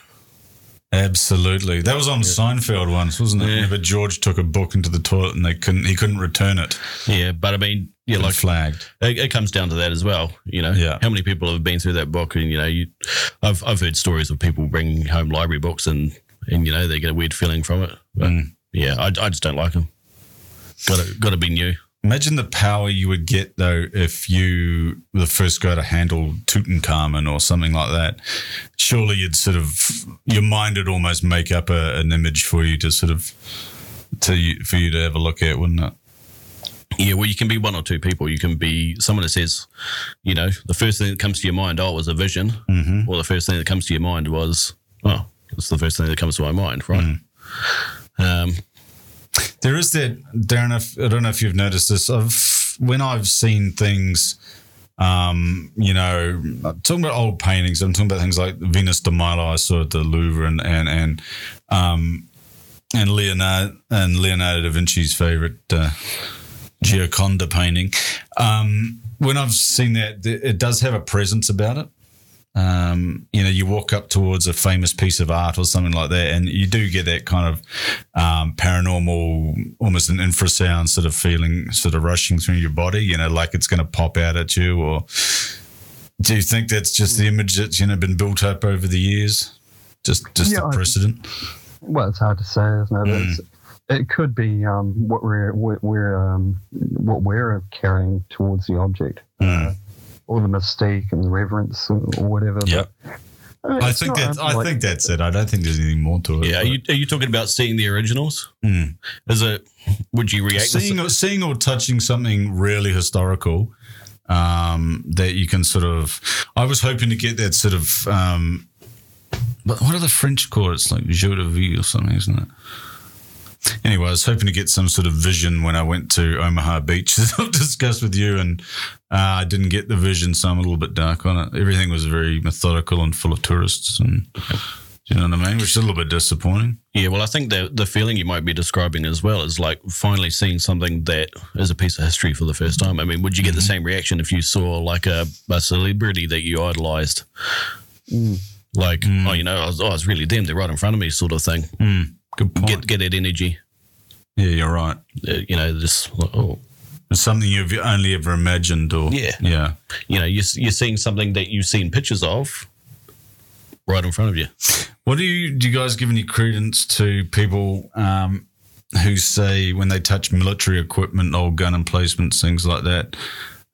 Absolutely. That was on Seinfeld once, wasn't it? Yeah. But George took a book into the toilet and they couldn't he couldn't return it. Yeah, but I mean, yeah, Like like flagged. it, it comes down to that as well. You know, Yeah. how many people have been through that book? And you know, you, I've I've heard stories of people bringing home library books and and you know they get a weird feeling from it. But Mm. yeah, I, I just don't like them. Got to got to be new. Imagine the power you would get though if you were the first guy to handle Tutankhamun or something like that. Surely you'd sort of your mind would almost make up a, an image for you to sort of to you, for you to have a look at, wouldn't it? Yeah, well, you can be one or two people. You can be someone that says, you know, the first thing that comes to your mind, oh, it was a vision, Mm-hmm. or the first thing that comes to your mind was, oh, it's the first thing that comes to my mind, right? Um, There is that, Darren. If, I don't know if you've noticed this. I've when I've seen things, um, you know, I'm talking about old paintings. I'm talking about things like Venus de Milo I saw at the Louvre and and and um, and Leonardo and Leonardo da Vinci's favorite uh, Gioconda painting. Um, when I've seen that, it does have a presence about it. Um, you know, you walk up towards a famous piece of art or something like that, and you do get that kind of um, paranormal, almost an infrasound sort of feeling, sort of rushing through your body. You know, like it's going to pop out at you. Or do you think that's just the image that's you know been built up over the years? Just, just Yeah, the I- precedent. Well, it's hard to say, isn't it? Mm. It could be um, what we're we're, we're um, what we're carrying towards the object, Mm. Or the mystique and the reverence, or whatever. But, Yep. uh, I think that's. I unlike- think that's it. I don't think there's anything more to it. Yeah, are you, are you talking about seeing the originals? Mm. Is it? Would you react? seeing or, seeing or touching something really historical um, that you can sort of. I was hoping to get that sort of. Um, but what are the French call it? It's like jour de vie or something, isn't it? Anyway, I was hoping to get some sort of vision when I went to Omaha Beach, as I've discussed with you, and uh, I didn't get the vision, so I'm a little bit dark on it. Everything was very methodical and full of tourists, and do you know what I mean? Which is a little bit disappointing. Yeah, well, I think the the feeling you might be describing as well is like finally seeing something that is a piece of history for the first time. I mean, would you get the same reaction if you saw like a, a celebrity that you idolized? Mm. Like, oh, you know, I was, oh, it's really them. They're right in front of me, sort of thing. Good point. Get get that energy. yeah, you're right. Uh, you know, just like, oh, It's something you've only ever imagined, or Yeah. yeah. you know, you're, you're seeing something that you've seen pictures of right in front of you. What do you do? You guys give any credence to people um, who say when they touch military equipment, old gun emplacements, things like that,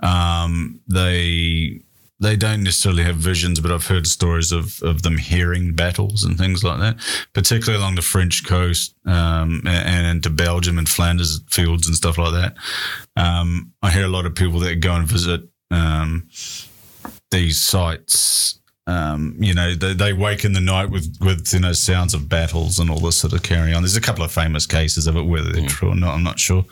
um, they they don't necessarily have visions, but I've heard stories of, of them hearing battles and things like that, particularly along the French coast um, and, and into Belgium and Flanders fields and stuff like that. Um, I hear a lot of people that go and visit um, these sites. Um, you know, they, they wake in the night with, with, you know, sounds of battles and all this sort of carry on. There's a couple of famous cases of it, whether they're true or not, I'm not sure.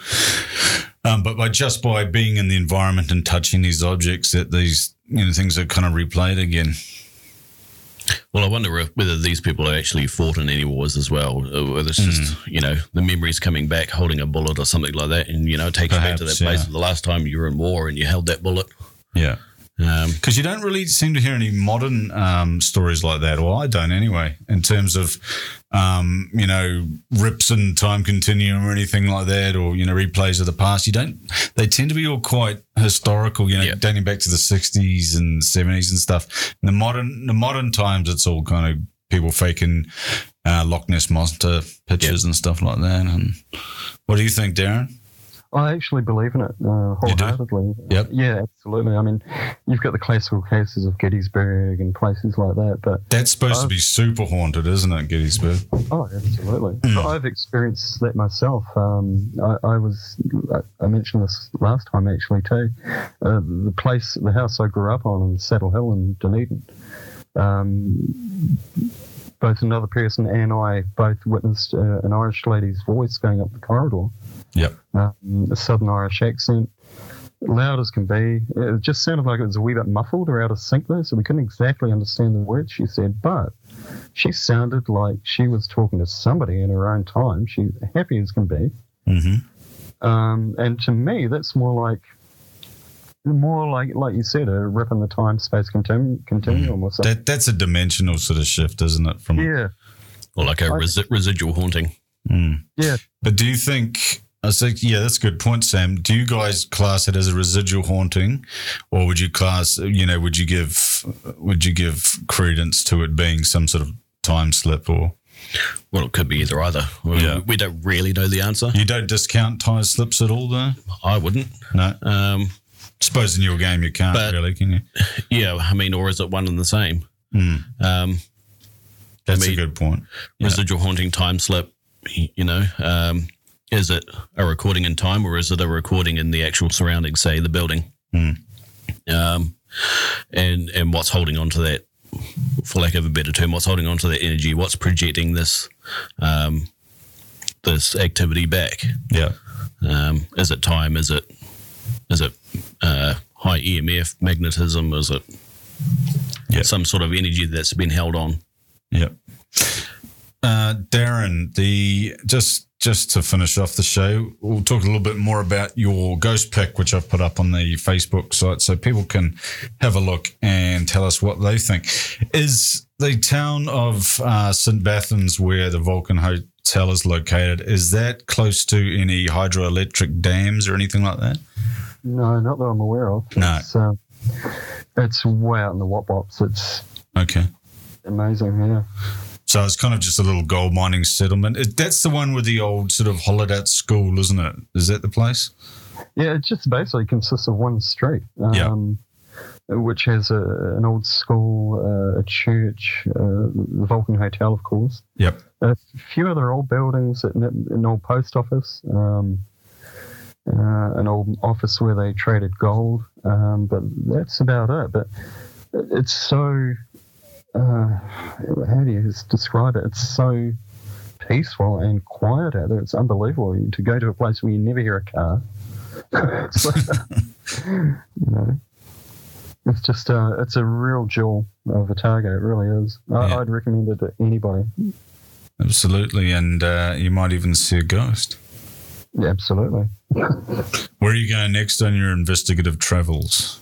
Um, but by just by being in the environment and touching these objects, that these, you know, things are kind of replayed again. Well, I wonder whether these people actually fought in any wars as well, or whether it's just Hmm. you know the memories coming back, holding a bullet or something like that, and you know it takes you back to Perhaps, that place yeah. of the last time you were in war and you held that bullet. Yeah. Um, Because you don't really seem to hear any modern um, stories like that, or I don't anyway, in terms of, um, you know, rips and time continuum or anything like that, or, you know, replays of the past. You don't, they tend to be all quite historical, you know, Yeah. dating back to the 60s and 70s and stuff. In the modern, the modern times, it's all kind of people faking uh, Loch Ness Monster pictures and stuff like that. And what do you think, Darren? I actually believe in it uh, wholeheartedly. Yep. Yeah, absolutely. I mean, you've got the classical cases of Gettysburg and places like that, but That's supposed to Uh, be super haunted, isn't it, Gettysburg? oh, absolutely. Mm. I've experienced that myself. Um, I, I was, I mentioned this last time actually too. Uh, the place, the house I grew up on in Saddle Hill in Dunedin. Um, both another person and I both witnessed uh, an Irish lady's voice going up the corridor. Yep. um, a Southern Irish accent, loud as can be. It just sounded like it was a wee bit muffled or out of sync though, so we couldn't exactly understand the words she said, but she sounded like she was talking to somebody in her own time. She's happy as can be. Mm-hmm. Um, and to me, that's more like more like like you said, a rip in the time space continu- continuum or something. That that's a dimensional sort of shift, isn't it? From yeah, or like a I- resi- residual haunting. Mm. yeah. But do you think? I think yeah, that's a good point, Sam. Do you guys class it as a residual haunting, or would you class? You know, would you give would you give credence to it being some sort of time slip, or Well, it could be either either. We, Yeah. we don't really know the answer. you don't discount time slips at all? Though, I wouldn't. no. Um, Suppose in your game you can't But- really, can you? yeah, I mean, or is it one and the same? Mm. Um, That's mean- a good point. Yeah. residual haunting time slip you know um, is it a recording in time or is it a recording in the actual surroundings say the building Hmm. um, and and what's holding on to that for lack of a better term what's holding on to that energy what's projecting this um, this activity back Yeah. um, is it time is it is it uh, high emf magnetism is it Yeah. some sort of energy that's been held on Yep. uh, Darren, the just just to finish off the show, we'll talk a little bit more about your ghost pick, which I've put up on the Facebook site, so people can have a look and tell us what they think. Is the town of uh, St. Bathans, where the Vulcan Hotel is located, is that close to any hydroelectric dams or anything like that? No, not that I'm aware of. No. It's, uh, it's way out in the Wop Wops. It's Okay. amazing, yeah. So it's kind of just a little gold mining settlement. It, that's the one with the old sort of Holodat school, isn't it? Is that the place? Yeah, it just basically consists of one street. Yeah. Um, Which has a, an old school, uh, a church, uh, the Vulcan Hotel, of course. Yep. A few other old buildings, an, an old post office, um, uh, an old office where they traded gold, um, but that's about it. But it's so, uh, how do you describe it? It's so peaceful and quiet out there. It's unbelievable to go to a place where you never hear a car. it's you know, it's just uh, it's a real jewel of Otago. It really is. I, Yeah. I'd recommend it to anybody. Absolutely. And uh, you might even see a ghost. Yeah, absolutely. Where are you going next on your investigative travels?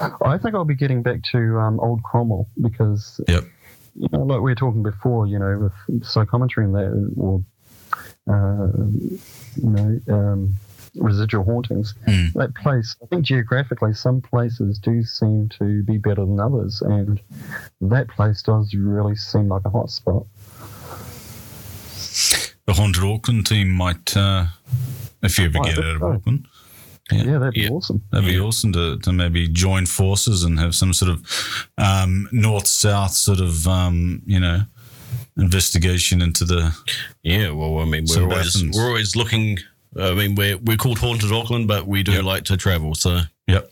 I think I'll be getting back to um, Old Cromwell because, Yep. you know, like we were talking before, you know, with psychometry and that, or, uh, you know, um, residual hauntings. Mm. That place, I think geographically, some places do seem to be better than others, and that place does really seem like a hot spot. The Haunted Auckland team might, uh, if you ever get out of. Auckland, Yeah, Yeah. that'd be Yeah. awesome. that'd be awesome to, to maybe join forces and have some sort of um, north south sort of, um, you know, investigation into the. Yeah, well, I mean, we're always Bathans. we're always looking. I mean, we're we're called Haunted Auckland, but we do Yep. like to travel. So Yep.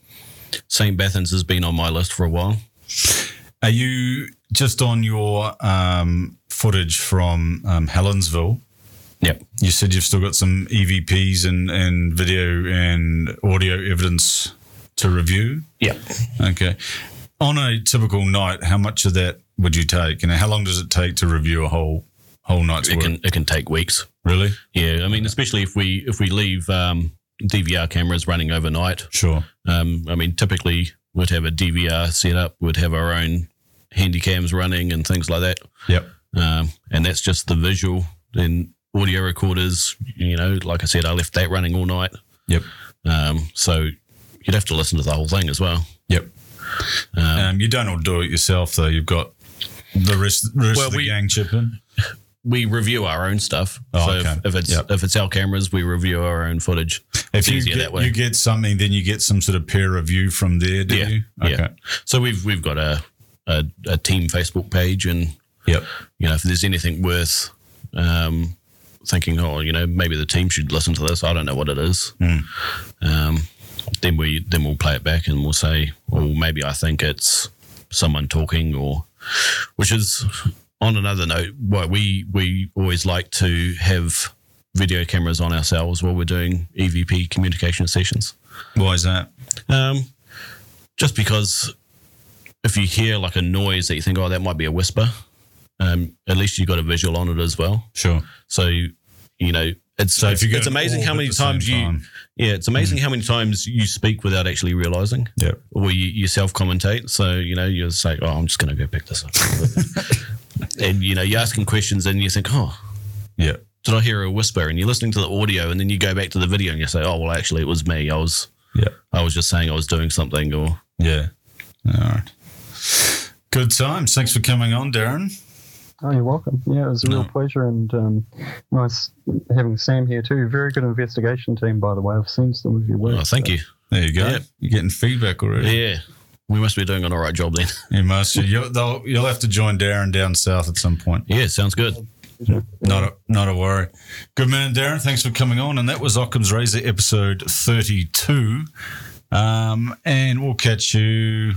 St. Bathans has been on my list for a while. Are you just on your um, footage from um, Helensville? Yep. You said you've still got some EVPs and, and video and audio evidence to review. Yep. Okay. On a typical night, how much of that would you take? And how long does it take to review a whole whole night's It work? can it can take weeks. really? Yeah, I mean, especially if we if we leave um, DVR cameras running overnight. Sure. Um, I mean, typically we'd have a DVR set up, we'd have our own handy cams running and things like that. Yep. Um, and that's just the visual. Then audio recorders, you know, like I said, I left that running all night. Yep. Um, so you'd have to listen to the whole thing as well. Yep. Um, Um, you don't all do it yourself though. You've got the rest, rest Well, of the we- gang chip in. we review our own stuff. Oh, so okay. if, if it's Yep. if it's our cameras, we review our own footage. If It's you easier get, that way. you get something, then you get some sort of peer review from there, do Yeah, you? yeah. Okay. So we've we've got a, a a team Facebook page, and Yep. you know if there's anything worth um, thinking, oh, you know, maybe the team should listen to this. I don't know what it is. Mm. Um, then we then we'll play it back and we'll say, well, maybe I think it's someone talking, or which is on another note. What we we always like to have video cameras on ourselves while we're doing EVP communication sessions. Why is that? Um, just because if you hear like a noise that you think, oh, that might be a whisper, um, at least you got a visual on it as well. Sure. So you know, it's So if it's, you it's amazing how many times you time. yeah, it's amazing how many times you speak without actually realizing, Yep. or you, you self commentate. So you know, you say, oh, I'm just going to go pick this up, and you know, you're asking questions and you think, oh, yeah did I hear a whisper? And you're listening to the audio, and then you go back to the video and you say, oh, well, actually, it was me. I was yeah I was just saying I was doing something, or Yeah. All right. Good times. Thanks for coming on, Darren. Oh, you're welcome. Yeah, it was a real No. pleasure and um, nice having Sam here too. Very good investigation team, by the way. I've seen some of your work. oh, thank you. There you go. Yeah. You're getting feedback already. Yeah, we must be doing an all right job then. You must. You'll, they'll- you'll have to join Darren down south at some point. yeah, sounds good. Not a, not a worry. Good man, Darren. Thanks for coming on. And that was Occam's Razor episode 32. Um, and we'll catch you